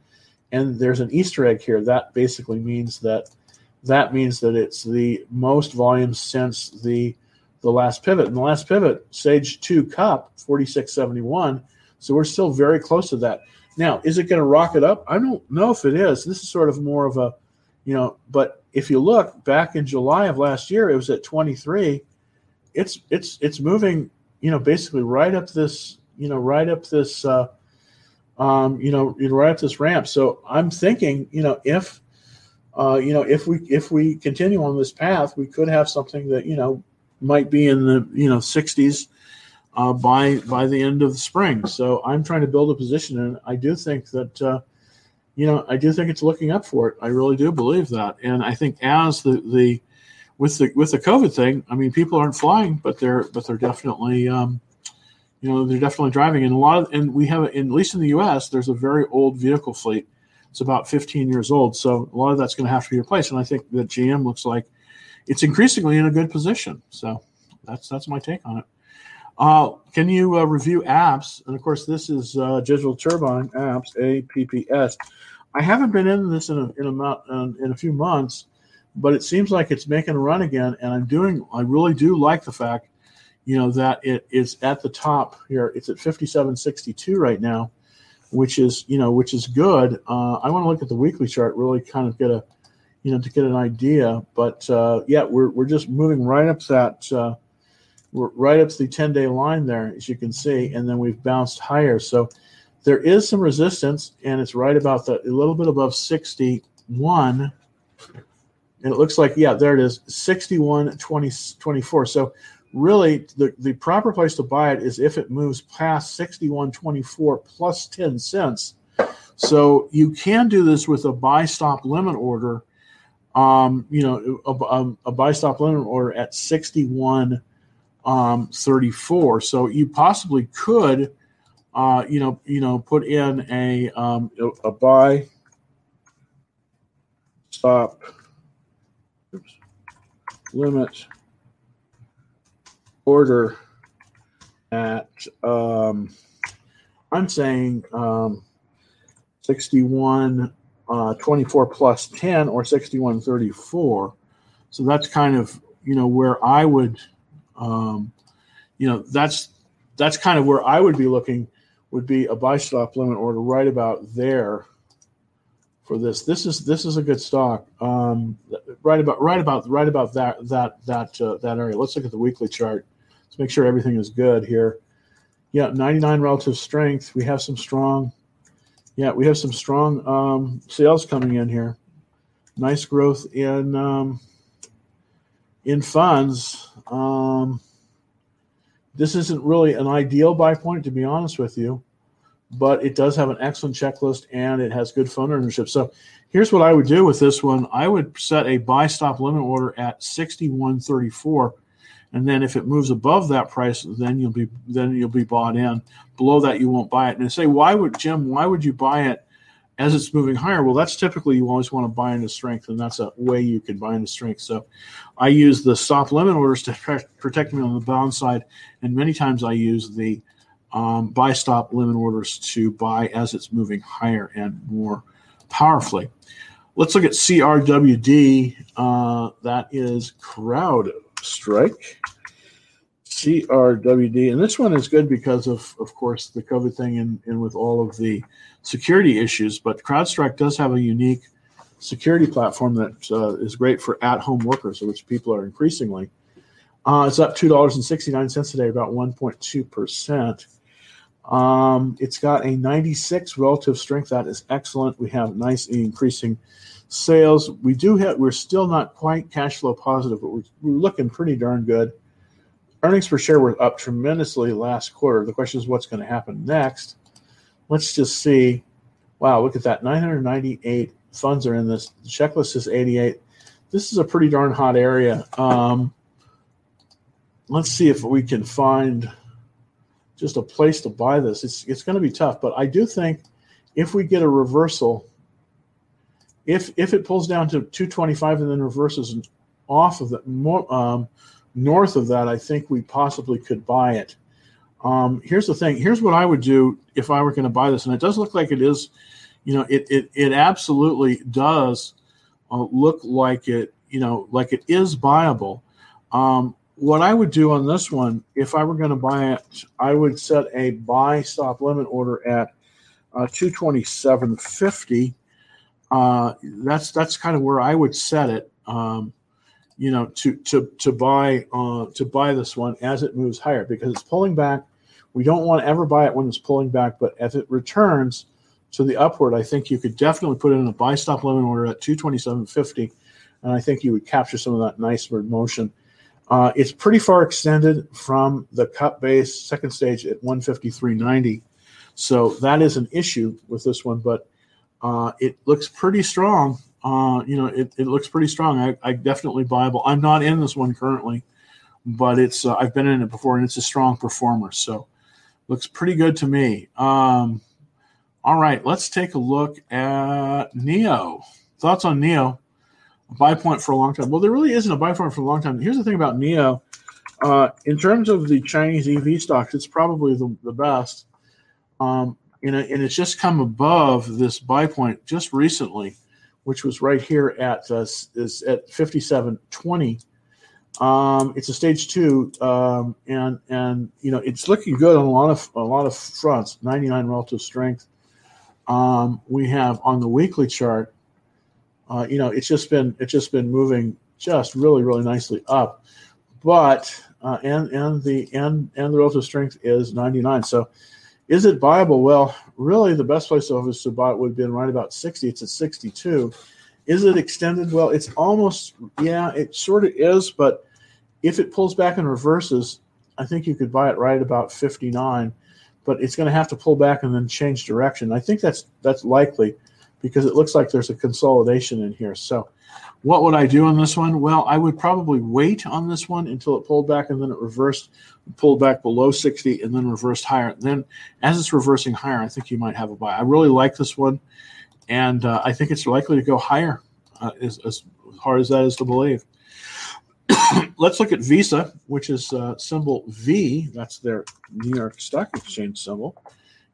and there's an Easter egg here. That basically means that that means that it's the most volume since the the last pivot. And the last pivot, Sage 2 Cup, 4671. So we're still very close to that. Now, is it going to rocket up? I don't know if it is. This is sort of more of a, you know, but if you look back in July of last year, it was at 23. It's it's it's moving, you know, basically right up this, you know, right up this uh um, you know, right up this ramp. So I'm thinking, you know, if uh, you know, if we if we continue on this path, we could have something that you know might be in the you know 60s uh, by by the end of the spring. So I'm trying to build a position, and I do think that uh, you know I do think it's looking up for it. I really do believe that, and I think as the the with the with the COVID thing, I mean, people aren't flying, but they're but they're definitely um, you know they're definitely driving, and a lot of and we have at least in the U.S. There's a very old vehicle fleet. It's about 15 years old, so a lot of that's going to have to be replaced. And I think that GM looks like it's increasingly in a good position. So that's that's my take on it. Uh, can you uh, review apps? And of course, this is uh, Digital Turbine apps, APPS. I haven't been in this in a in a, in a few months, but it seems like it's making a run again. And I'm doing. I really do like the fact, you know, that it is at the top here. It's at 57.62 right now, which is you know which is good. Uh, I want to look at the weekly chart, really kind of get a you know, to get an idea. But uh, yeah, we're, we're just moving right up that, uh, we're right up the 10 day line there, as you can see, and then we've bounced higher. So there is some resistance, and it's right about the, a little bit above 61. And it looks like, yeah, there it is, 61, 20, 24. So really, the, the proper place to buy it is if it moves past 61.24 plus 10 cents. So you can do this with a buy stop limit order um, you know, a, a, a, buy stop limit order at 61 um, 34. So you possibly could, uh, you know, you know, put in a um, a buy stop oops, limit order at um, I'm saying um, 61 uh, 24 plus 10 or 6134. So that's kind of, you know, where I would, um, you know, that's, that's kind of where I would be looking would be a buy stop limit order right about there for this. This is, this is a good stock. Um, right about, right about, right about that, that, that, uh, that area. Let's look at the weekly chart. Let's make sure everything is good here. Yeah. 99 relative strength. We have some strong, yeah, we have some strong um, sales coming in here. Nice growth in um, in funds. Um, this isn't really an ideal buy point, to be honest with you, but it does have an excellent checklist and it has good fund ownership. So here's what I would do with this one. I would set a buy stop limit order at 6134 and then if it moves above that price, then you'll be then you'll be bought in. Below that, you won't buy it. And say, why would Jim? Why would you buy it as it's moving higher? Well, that's typically you always want to buy into strength, and that's a way you can buy into strength. So, I use the stop limit orders to protect me on the downside, and many times I use the um, buy stop limit orders to buy as it's moving higher and more powerfully. Let's look at CRWD. Uh, that is crowd strike. CRWD, and this one is good because of, of course, the COVID thing and, and with all of the security issues. But CrowdStrike does have a unique security platform that uh, is great for at-home workers, which people are increasingly. Uh, it's up two dollars and sixty-nine cents today, about one point two percent. Um, it's got a 96 relative strength. That is excellent. We have nice increasing sales. We do have, we're still not quite cash flow positive, but we're, we're looking pretty darn good. Earnings per share were up tremendously last quarter. The question is what's going to happen next. Let's just see. Wow, look at that. 998 funds are in this. The checklist is 88. This is a pretty darn hot area. Um, let's see if we can find just a place to buy this. It's, it's going to be tough, but I do think if we get a reversal if if it pulls down to 225 and then reverses off of that more um, north of that, I think we possibly could buy it. Um, here's the thing. Here's what I would do if I were going to buy this, and it does look like it is you know, it it, it absolutely does uh, look like it, you know, like it is buyable. Um, what I would do on this one, if I were going to buy it, I would set a buy stop limit order at uh, 227.50. Uh, that's that's kind of where I would set it. Um, you know, to to to buy uh, to buy this one as it moves higher because it's pulling back. We don't want to ever buy it when it's pulling back, but if it returns to the upward, I think you could definitely put in a buy stop limit order at 227.50, and I think you would capture some of that nice motion. Uh, it's pretty far extended from the cup base second stage at 153.90. So that is an issue with this one, but uh, it looks pretty strong. Uh, you know, it, it looks pretty strong. I, I definitely buyable. I'm not in this one currently, but it's uh, I've been in it before and it's a strong performer. So looks pretty good to me. Um, all right, let's take a look at NIO. Thoughts on NIO? Buy point for a long time. Well, there really isn't a buy point for a long time. Here's the thing about NIO. Uh, in terms of the Chinese EV stocks, it's probably the, the best. Um, and, and it's just come above this buy point just recently, which was right here at uh, is at 57.20. Um, it's a stage two, um, and and you know it's looking good on a lot of a lot of fronts. 99 relative strength. Um, we have on the weekly chart uh, you know, it's just been it's just been moving just really really nicely up, but uh, and and the and and the relative strength is 99. So, is it viable? Well, really, the best place to to buy would have been right about 60. It's at 62. Is it extended? Well, it's almost yeah, it sort of is, but if it pulls back and reverses, I think you could buy it right about 59 but it's going to have to pull back and then change direction. I think that's that's likely because it looks like there's a consolidation in here. So, what would I do on this one? Well, I would probably wait on this one until it pulled back and then it reversed, pulled back below 60 and then reversed higher. Then, as it's reversing higher, I think you might have a buy. I really like this one, and uh, I think it's likely to go higher, uh, as, as hard as that is to believe. Let's look at Visa, which is uh, symbol V. That's their New York Stock Exchange symbol.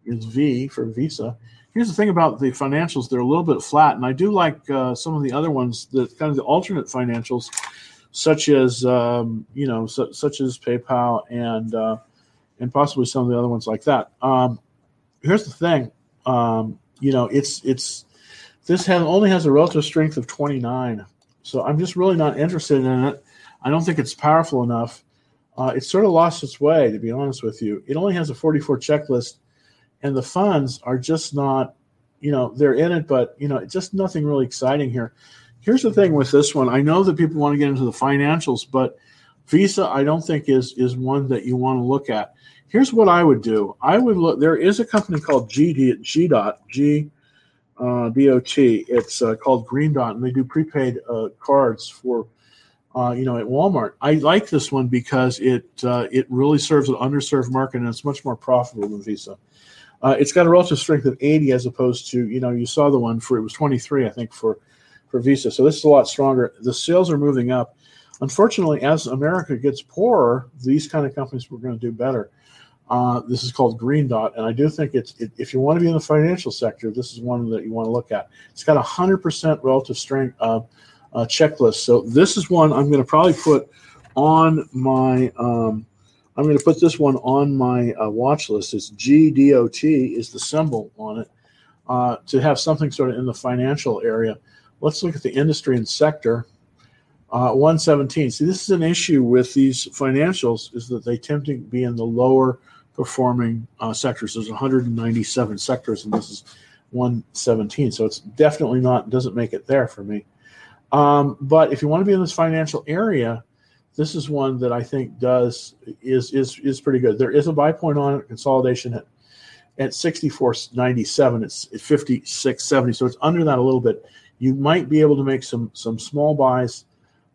Is V for Visa here's the thing about the financials. They're a little bit flat and i do like uh, some of the other ones the kind of the alternate financials such as um, you know su- such as paypal and uh, and possibly some of the other ones like that. Um, here's the thing. Um, you know it's it's this has only has a relative strength of 29 so i'm just really not interested in it. I don't think it's powerful enough. Uh, it sort of lost its way to be honest with you. It only has a 44 checklist and the funds are just not, you know, they're in it, but you know, it's just nothing really exciting here. Here's the thing with this one. I know that people want to get into the financials, but Visa, I don't think is is one that you want to look at. Here's what I would do. I would look. There is a company called GD, G dot G uh, DOT. It's uh, called Green Dot, and they do prepaid uh, cards for uh, you know at Walmart. I like this one because it uh, it really serves an underserved market, and it's much more profitable than Visa. Uh, it's got a relative strength of 80 as opposed to, you know, you saw the one for, it was 23, I think, for, for Visa. So this is a lot stronger. The sales are moving up. Unfortunately, as America gets poorer, these kind of companies were going to do better. Uh, this is called Green Dot, and I do think it's it, if you want to be in the financial sector, this is one that you want to look at. It's got a hundred percent relative strength uh, uh, checklist, so this is one I'm going to probably put on my um, I'm going to put this one on my uh, watch list. It's GDOT is the symbol on it uh, to have something sort of in the financial area. Let's look at the industry and sector. Uh, 117. See, this is an issue with these financials is that they tend to be in the lower performing uh, sectors. There's 197 sectors, and this is 117. So it's definitely not doesn't make it there for me. Um, but if you want to be in this financial area, this is one that I think does is is is pretty good. There is a buy point on it, consolidation at at 64.97. It's 56.70, so it's under that a little bit. You might be able to make some some small buys,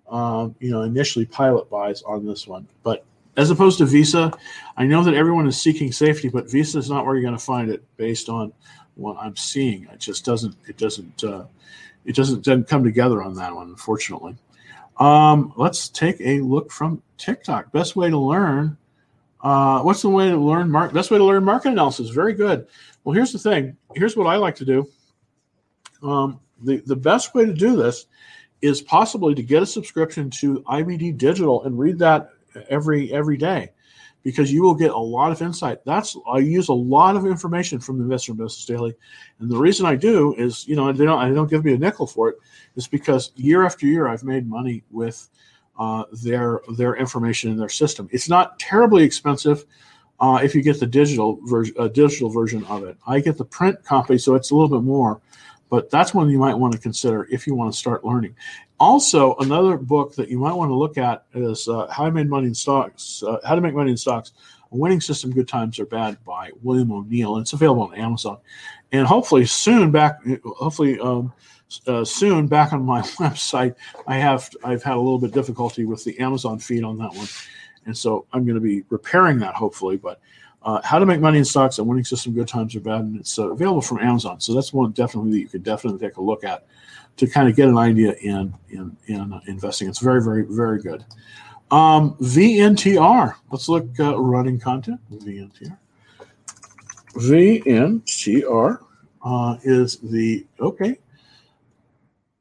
um, you know, initially pilot buys on this one. But as opposed to Visa, I know that everyone is seeking safety, but Visa is not where you're going to find it based on what I'm seeing. It just doesn't it doesn't uh, it doesn't doesn't come together on that one, unfortunately. Um, let's take a look from TikTok. Best way to learn. Uh, what's the way to learn mark? Best way to learn market analysis. Very good. Well, here's the thing. Here's what I like to do. um, the, the best way to do this is possibly to get a subscription to IBD Digital and read that every every day because you will get a lot of insight. That's I use a lot of information from Investor Business Daily, and the reason I do is you know they don't I don't give me a nickel for it. it is because year after year I've made money with uh, their their information in their system. It's not terribly expensive. Uh, if you get the digital version, uh, digital version of it, I get the print copy, so it's a little bit more but that's one you might want to consider if you want to start learning. Also, another book that you might want to look at is uh, How I Made Money in Stocks, uh, How to Make Money in Stocks, A Winning System, Good Times Are Bad by William O'Neill. It's available on Amazon. And hopefully soon back, hopefully um, uh, soon back on my website, I have, I've had a little bit difficulty with the Amazon feed on that one. And so I'm going to be repairing that hopefully, but uh, how to make money in stocks a winning system good times are bad and it's uh, available from amazon. So that's one definitely that you could definitely take a look at to kind of get an idea in in, in uh, investing. It's very very very good. Um, vntr let's look uh, running content vntr vntr uh, is the okay.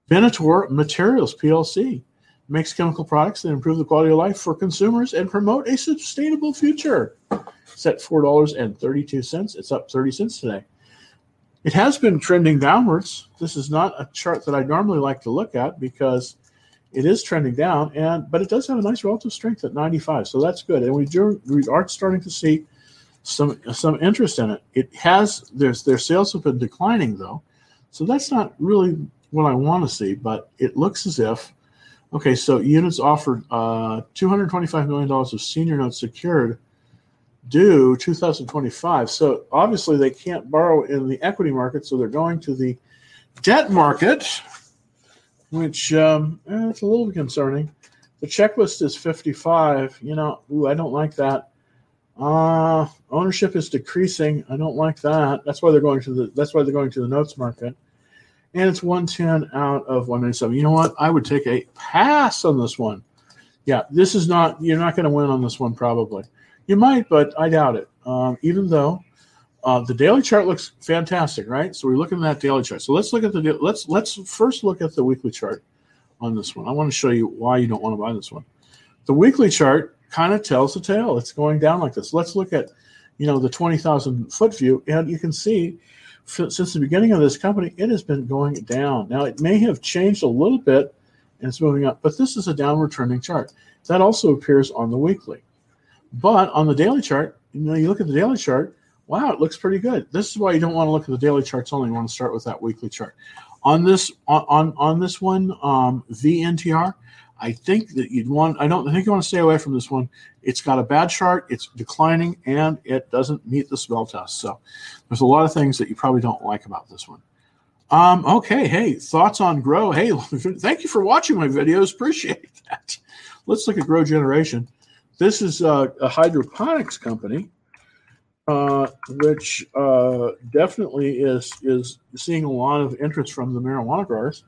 Venator materials plc makes chemical products that improve the quality of life for consumers and promote a sustainable future it's at $4.32. It's up 30 cents today. It has been trending downwards. This is not a chart that I normally like to look at because it is trending down, and but it does have a nice relative strength at 95, so that's good. And we do we are starting to see some some interest in it. It has there's their sales have been declining though, so that's not really what I want to see. But it looks as if okay, so units offered uh, 225 million dollars of senior notes secured due 2025. So obviously they can't borrow in the equity market, so they're going to the debt market, which um, eh, it's a little concerning. The checklist is 55. You know, ooh, I don't like that. Uh, ownership is decreasing. I don't like that. That's why they're going to the. That's why they're going to the notes market. And it's 110 out of 197. You know what? I would take a pass on this one. Yeah, this is not. You're not going to win on this one probably. You might, but I doubt it. Um, even though uh, the daily chart looks fantastic, right? So we're looking at that daily chart. So let's look at the let's let's first look at the weekly chart on this one. I want to show you why you don't want to buy this one. The weekly chart kind of tells the tale. It's going down like this. Let's look at you know the 20,000 foot view, and you can see since the beginning of this company, it has been going down. Now it may have changed a little bit and it's moving up, but this is a downward trending chart. That also appears on the weekly. But on the daily chart, you know, you look at the daily chart, wow, it looks pretty good. This is why you don't want to look at the daily charts only. You want to start with that weekly chart. On this on on, on this one, um, VNTR, I think that you'd want. I don't I think you want to stay away from this one. It's got a bad chart. It's declining, and it doesn't meet the smell test. So there's a lot of things that you probably don't like about this one. Um, okay, hey, thoughts on Grow? Hey, thank you for watching my videos. Appreciate that. Let's look at Grow Generation. This is a, a hydroponics company, uh, which uh, definitely is is seeing a lot of interest from the marijuana growers.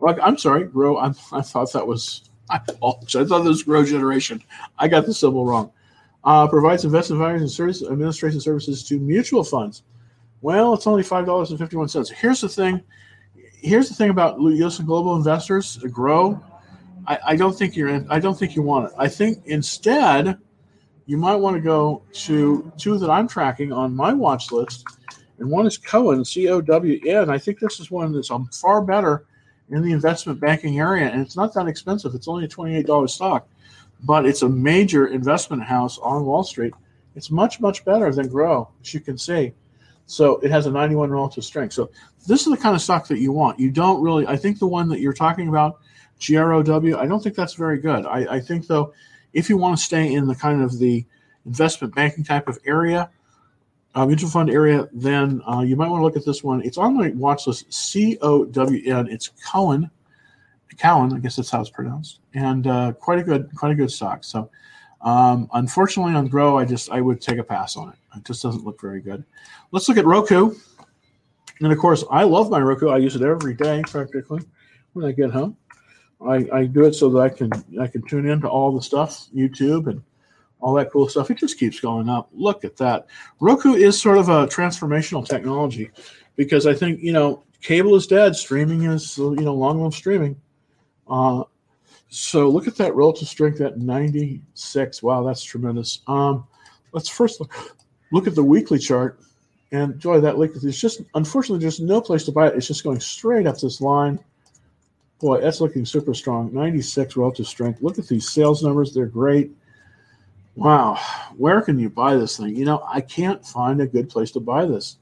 Like, I'm sorry, grow. I'm, i thought that was I apologize. I thought this was grow generation. I got the symbol wrong. Uh, provides investment advisory and service, administration services to mutual funds. Well, it's only five dollars and fifty one cents. Here's the thing. Here's the thing about U.S. and global investors. Grow I, I don't think you're in, I don't think you want it. I think instead you might want to go to two that I'm tracking on my watch list, and one is Cowen, C O W N. I think this is one that's um, far better in the investment banking area, and it's not that expensive. It's only a $28 stock, but it's a major investment house on Wall Street. It's much, much better than Grow, as you can see. So it has a 91 relative strength. So this is the kind of stock that you want. You don't really, I think the one that you're talking about GROW. I don't think that's very good. I, I think though, if you want to stay in the kind of the investment banking type of area, uh, mutual fund area, then uh, you might want to look at this one. It's on my watch list. C O W N. It's Cowen. Cowen, I guess that's how it's pronounced, and uh, quite a good, quite a good stock. So, um, unfortunately, on Grow, I just I would take a pass on it. It just doesn't look very good. Let's look at Roku, and of course, I love my Roku. I use it every day practically when I get home. I, I do it so that I can I can tune into all the stuff, YouTube and all that cool stuff. It just keeps going up. Look at that. Roku is sort of a transformational technology because I think, you know, cable is dead. Streaming is, you know, long live streaming. Uh, so look at that relative strength at 96. Wow, that's tremendous. Um, let's first look, look at the weekly chart. And joy, that link is just unfortunately there's no place to buy it. It's just going straight up this line. Boy, that's looking super strong. 96 relative strength. Look at these sales numbers; they're great. Wow, where can you buy this thing? You know, I can't find a good place to buy this.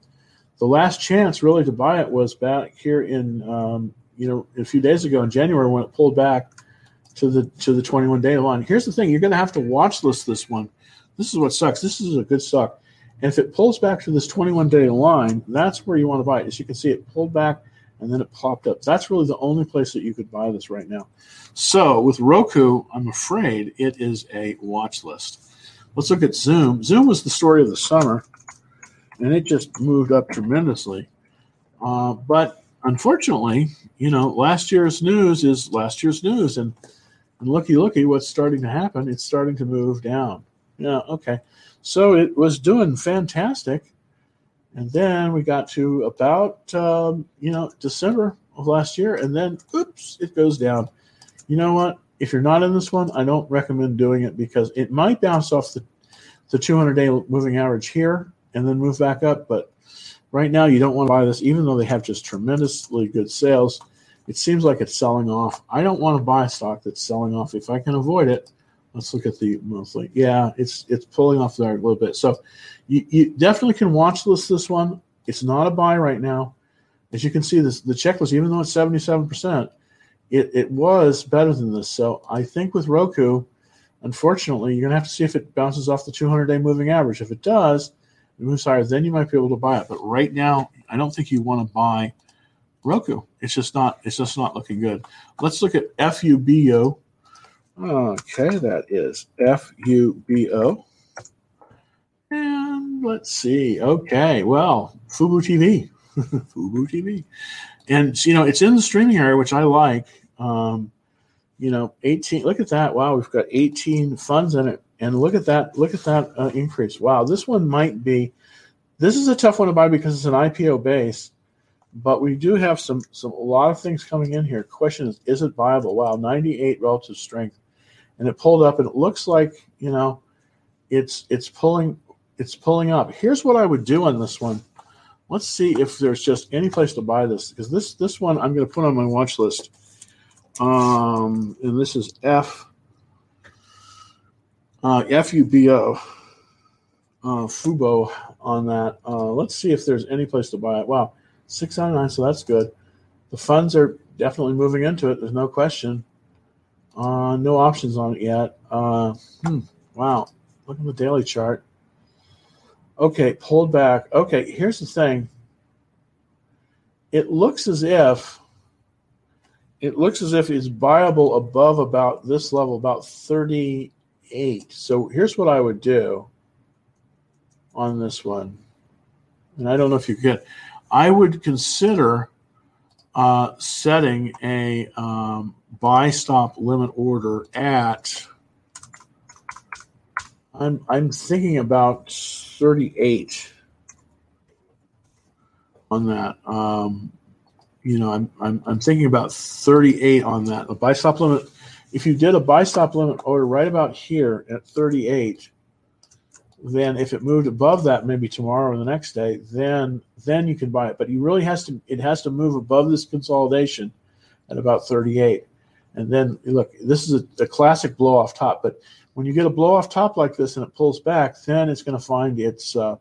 The last chance really to buy it was back here in um, you know a few days ago in January when it pulled back to the to the 21 day line. Here's the thing: you're going to have to watch list this one. This is what sucks. This is a good suck. And if it pulls back to this 21 day line, that's where you want to buy it. As you can see, it pulled back and then it popped up. That's really the only place that you could buy this right now. So with Roku, I'm afraid it is a watch list. Let's look at Zoom. Zoom was the story of the summer, and it just moved up tremendously. Uh, but unfortunately, you know, last year's news is last year's news, and and looky, looky, what's starting to happen? It's starting to move down. Yeah, okay. So it was doing fantastic. And then we got to about, um, you know, December of last year. And then, oops, it goes down. You know what? If you're not in this one, I don't recommend doing it because it might bounce off the, the 200 day moving average here and then move back up. But right now, you don't want to buy this, even though they have just tremendously good sales. It seems like it's selling off. I don't want to buy stock that's selling off if I can avoid it. Let's look at the monthly. Yeah, it's it's pulling off there a little bit. So you, you definitely can watch list this one. It's not a buy right now. As you can see, this the checklist, even though it's 77%, it, it was better than this. So I think with Roku, unfortunately, you're gonna have to see if it bounces off the 200 day moving average. If it does, it moves higher, then you might be able to buy it. But right now, I don't think you want to buy Roku. It's just not it's just not looking good. Let's look at FUBO. Okay, that is F U B O. And let's see. Okay, well, Fubo TV. Fubo TV. And, you know, it's in the streaming area, which I like. Um, you know, 18, look at that. Wow, we've got 18 funds in it. And look at that. Look at that uh, increase. Wow, this one might be, this is a tough one to buy because it's an IPO base but we do have some some a lot of things coming in here. Question is, is it viable? Wow, 98 relative strength and it pulled up and it looks like you know it's it's pulling it's pulling up. Here's what i would do on this one. Let's see if there's just any place to buy this because this this one i'm going to put on my watch list. Um and this is f uh, fubo uh, fubo on that. Uh, let's see if there's any place to buy it. Wow 699 so that's good. The funds are definitely moving into it there's no question uh, no options on it yet. Uh, hmm, wow. Look at the daily chart. Okay, pulled back. Okay, here's the thing. It looks as if it looks as if it's viable above about this level, about 38. So here's what I would do on this one. And I don't know if you get. I would consider uh, setting a um, buy stop limit order at I'm I'm thinking about 38 on that. Um, you know, I'm, I'm I'm thinking about 38 on that. A buy stop limit. If you did a buy stop limit order right about here at 38, then if it moved above that, maybe tomorrow or the next day, then then you can buy it. But you really has to it has to move above this consolidation at about 38. And then look, this is a, a classic blow off top. But when you get a blow off top like this and it pulls back, then it's going to find its uh,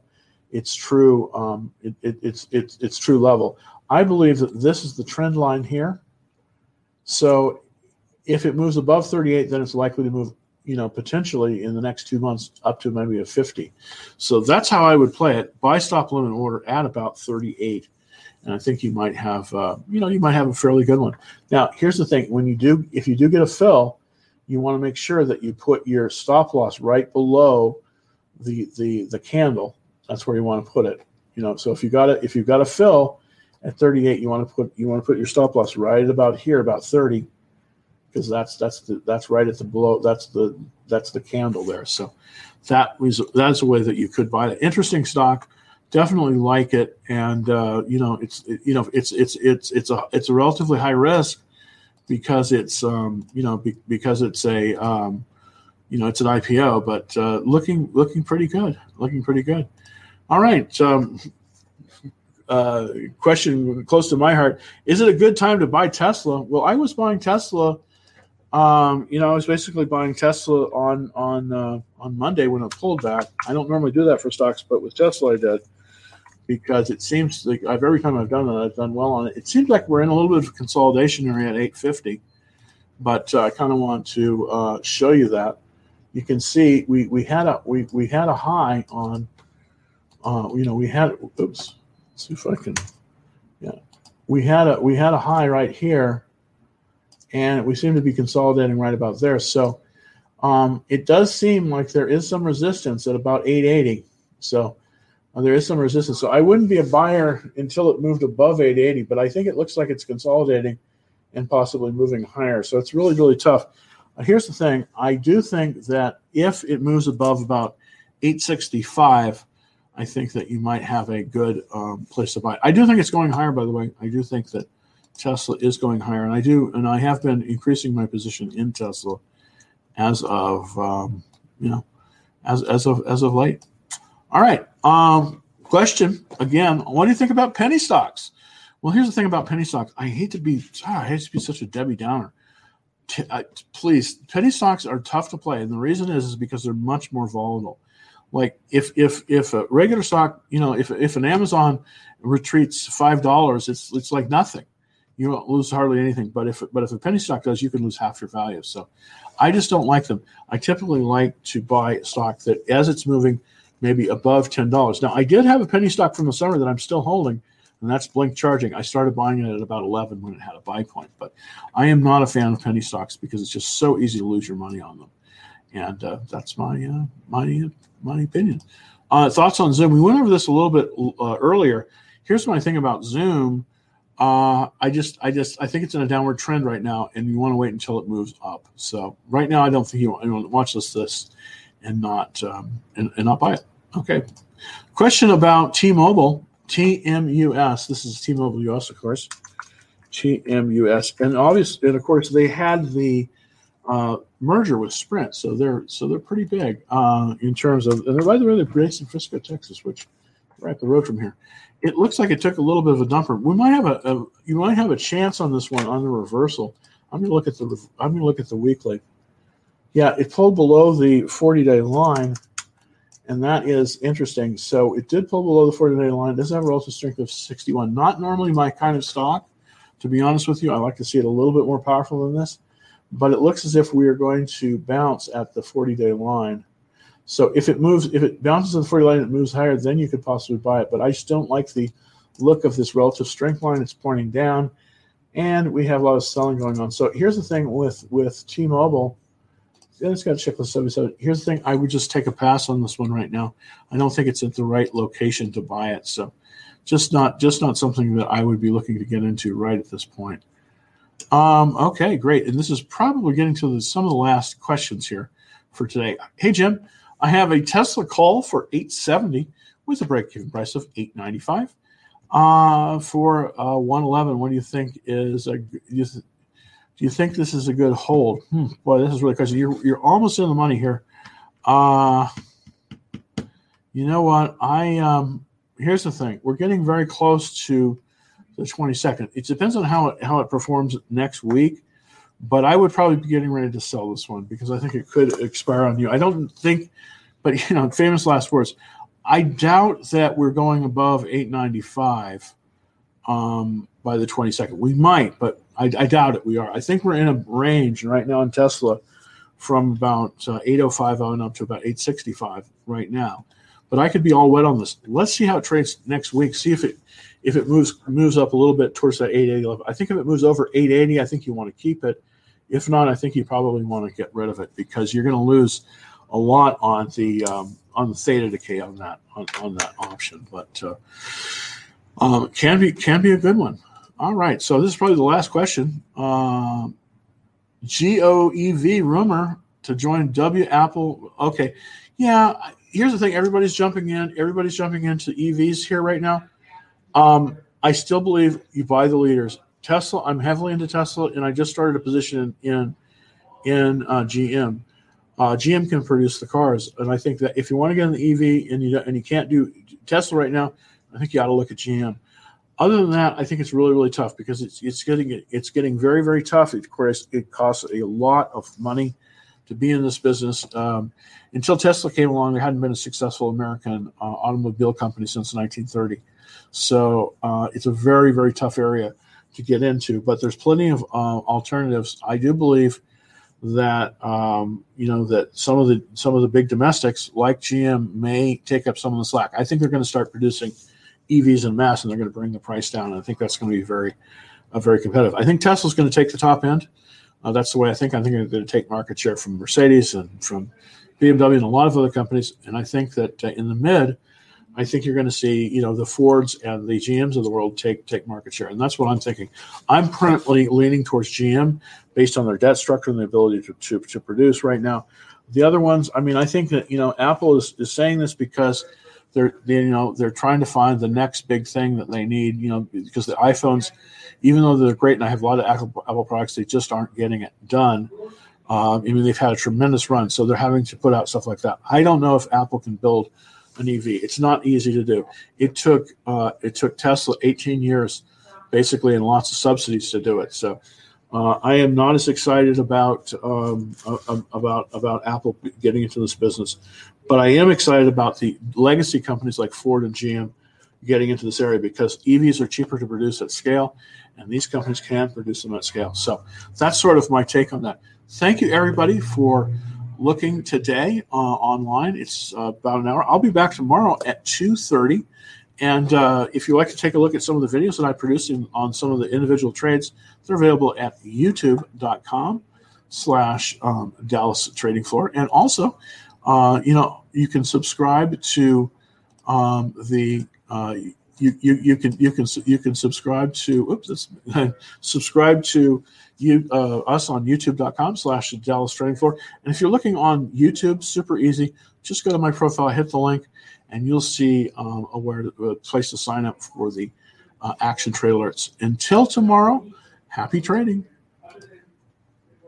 its true um, it, it, its its its true level. I believe that this is the trend line here. So if it moves above 38, then it's likely to move, you know, potentially in the next two months up to maybe a 50. So that's how I would play it. Buy stop limit order at about 38 and I think you might have, uh, you know, you might have a fairly good one. Now, here's the thing: when you do, if you do get a fill, you want to make sure that you put your stop loss right below the the the candle. That's where you want to put it. You know, so if you got it, if you've got a fill at 38, you want to put you want to put your stop loss right about here, about 30, because that's that's the that's right at the below. That's the that's the candle there. So that was that's a way that you could buy it. Interesting stock definitely like it, and uh, you know, it's it, you know, it's it's it's it's a it's a relatively high risk because it's um, you know be, because it's a um, you know it's an IPO, but uh, looking looking pretty good, looking pretty good. All right. Um, uh, question close to my heart: Is it a good time to buy Tesla? Well, I was buying Tesla. Um, you know, I was basically buying Tesla on on uh, on Monday when it pulled back. I don't normally do that for stocks, but with Tesla, I did because it seems like I've every time I've done that, I've done well on it. It seems like we're in a little bit of consolidation area at 850, but uh, I kind of want to uh, show you that. You can see we, we had a we, we had a high on, uh, you know, we had oops, see if I can, yeah, we had a we had a high right here, and we seem to be consolidating right about there. So um, it does seem like there is some resistance at about 880. So uh, there is some resistance. So I wouldn't be a buyer until it moved above 880, but I think it looks like it's consolidating and possibly moving higher. So it's really, really tough. Uh, here's the thing I do think that if it moves above about 865, I think that you might have a good um, place to buy. I do think it's going higher, by the way. I do think that Tesla is going higher, and I do, and I have been increasing my position in Tesla as of um, you know, as as of as of late. All right. Um, question again. What do you think about penny stocks? Well, here's the thing about penny stocks. I hate to be. Oh, I hate to be such a Debbie Downer. Please, penny stocks are tough to play, and the reason is is because they're much more volatile. Like if if if a regular stock, you know, if if an Amazon retreats five dollars, it's it's like nothing. You won't lose hardly anything. But if but if a penny stock does, you can lose half your value. So, I just don't like them. I typically like to buy stock that, as it's moving maybe above $10. Now, I did have a penny stock from the summer that I'm still holding, and that's Blink Charging. I started buying it at about 11 when it had a buy point, but I am not a fan of penny stocks because it's just so easy to lose your money on them. And uh, that's my uh, my my opinion. Uh, thoughts on Zoom? We went over this a little bit uh, earlier. Here's my thing about Zoom. Uh, I just, I just, I think it's in a downward trend right now, and you want to wait until it moves up. So right now, I don't think you want, to watch this this and not um, and, and not buy it. Okay. Question about T-Mobile, TMUS. This is T-Mobile US, of course. TMUS, and obviously, and of course, they had the uh, merger with Sprint, so they're so they're pretty big uh, in terms of. And they're by the way, they're based in Frisco, Texas, which right the road from here. It looks like it took a little bit of a dumper. We might have a, a you might have a chance on this one on the reversal. I'm gonna look at the I'm gonna look at the weekly. Yeah, it pulled below the 40 day line and that is interesting. So it did pull below the 40 day line. It does have a relative strength of 61. Not normally my kind of stock, to be honest with you. I like to see it a little bit more powerful than this, but it looks as if we are going to bounce at the 40 day line. So if it moves, if it bounces at the 40 line, it moves higher, then you could possibly buy it. But I just don't like the look of this relative strength line. It's pointing down, and we have a lot of selling going on. So here's the thing with with T-Mobile yeah, it's got a checklist 77. Here's the thing I would just take a pass on this one right now. I don't think it's at the right location to buy it. So just not just not something that I would be looking to get into right at this point. Um, okay, great. And this is probably getting to the, some of the last questions here for today. Hey Jim, I have a Tesla call for 870 with a break-even price of 895. Uh, for uh, 111, what do you think is a you th- do you think this is a good hold? Hmm, boy, this is really crazy. You're you're almost in the money here. Uh you know what? I um here's the thing. We're getting very close to the 22nd. It depends on how it how it performs next week, but I would probably be getting ready to sell this one because I think it could expire on you. I don't think, but you know, famous last words. I doubt that we're going above 895 um, by the 22nd. We might, but I, I, doubt it. We are. I think we're in a range right now in Tesla from about uh, 805 on up to about 865 right now. But I could be all wet on this. Let's see how it trades next week. See if it if it moves moves up a little bit towards that 880 level. I think if it moves over 880, I think you want to keep it. If not, I think you probably want to get rid of it because you're going to lose a lot on the um, on the theta decay on that on, on that option. But uh, um, can be can be a good one. All right, so this is probably the last question. Uh, GOEV rumor to join W Apple. Okay, yeah, here's the thing: everybody's jumping in. Everybody's jumping into EVs here right now. Um, I still believe you buy the leaders. Tesla. I'm heavily into Tesla, and I just started a position in in, uh, GM. Uh, GM can produce the cars, and I think that if you want to get in the EV and you and you can't do Tesla right now, I think you ought to look at GM. Other than that, I think it's really really tough because it's it's getting it's getting very very tough. Of course, it costs a lot of money to be in this business. Um, until Tesla came along, there hadn't been a successful American uh, automobile company since 1930. So uh, it's a very, very tough area to get into. But there's plenty of uh, alternatives. I do believe that um, you know that some of the some of the big domestics like GM may take up some of the slack. I think they're going to start producing EVs in mass, and they're going to bring the price down. And I think that's going to be very, uh, very competitive. I think Tesla's going to take the top end. Uh, that's the way I think. I think they're going to take market share from Mercedes and from BMW and a lot of other companies. And I think that uh, in the mid, I think you're going to see, you know, the Fords and the GMs of the world take take market share, and that's what I'm thinking. I'm currently leaning towards GM based on their debt structure and the ability to, to, to produce right now. The other ones, I mean, I think that you know, Apple is, is saying this because they're they, you know they're trying to find the next big thing that they need, you know, because the iPhones even though they're great and I have a lot of Apple, Apple products, they just aren't getting it done. Um, I mean, they've had a tremendous run, so they're having to put out stuff like that. I don't know if Apple can build an EV. It's not easy to do. It took uh, it took Tesla 18 years, basically, and lots of subsidies to do it. So. Uh, I am not as excited about um, about about Apple getting into this business, but I am excited about the legacy companies like Ford and GM getting into this area because EVs are cheaper to produce at scale, and these companies can produce them at scale. So that's sort of my take on that. Thank you, everybody, for looking today uh, online. It's uh, about an hour. I'll be back tomorrow at 2.30. And uh, if you'd like to take a look at some of the videos that I produce in, on some of the individual trades, they're available at youtube.com slash um, Dallas Trading Floor. And also, uh, you know, you can subscribe to um, the uh, you, you, you can you can you can subscribe to oops subscribe to you uh, us on youtube.com slash dallas trading floor. And if you're looking on youtube super easy. Just go to my profile hit the link and you'll see um, a, where a place to sign up for the uh, action trade alerts until tomorrow happy trading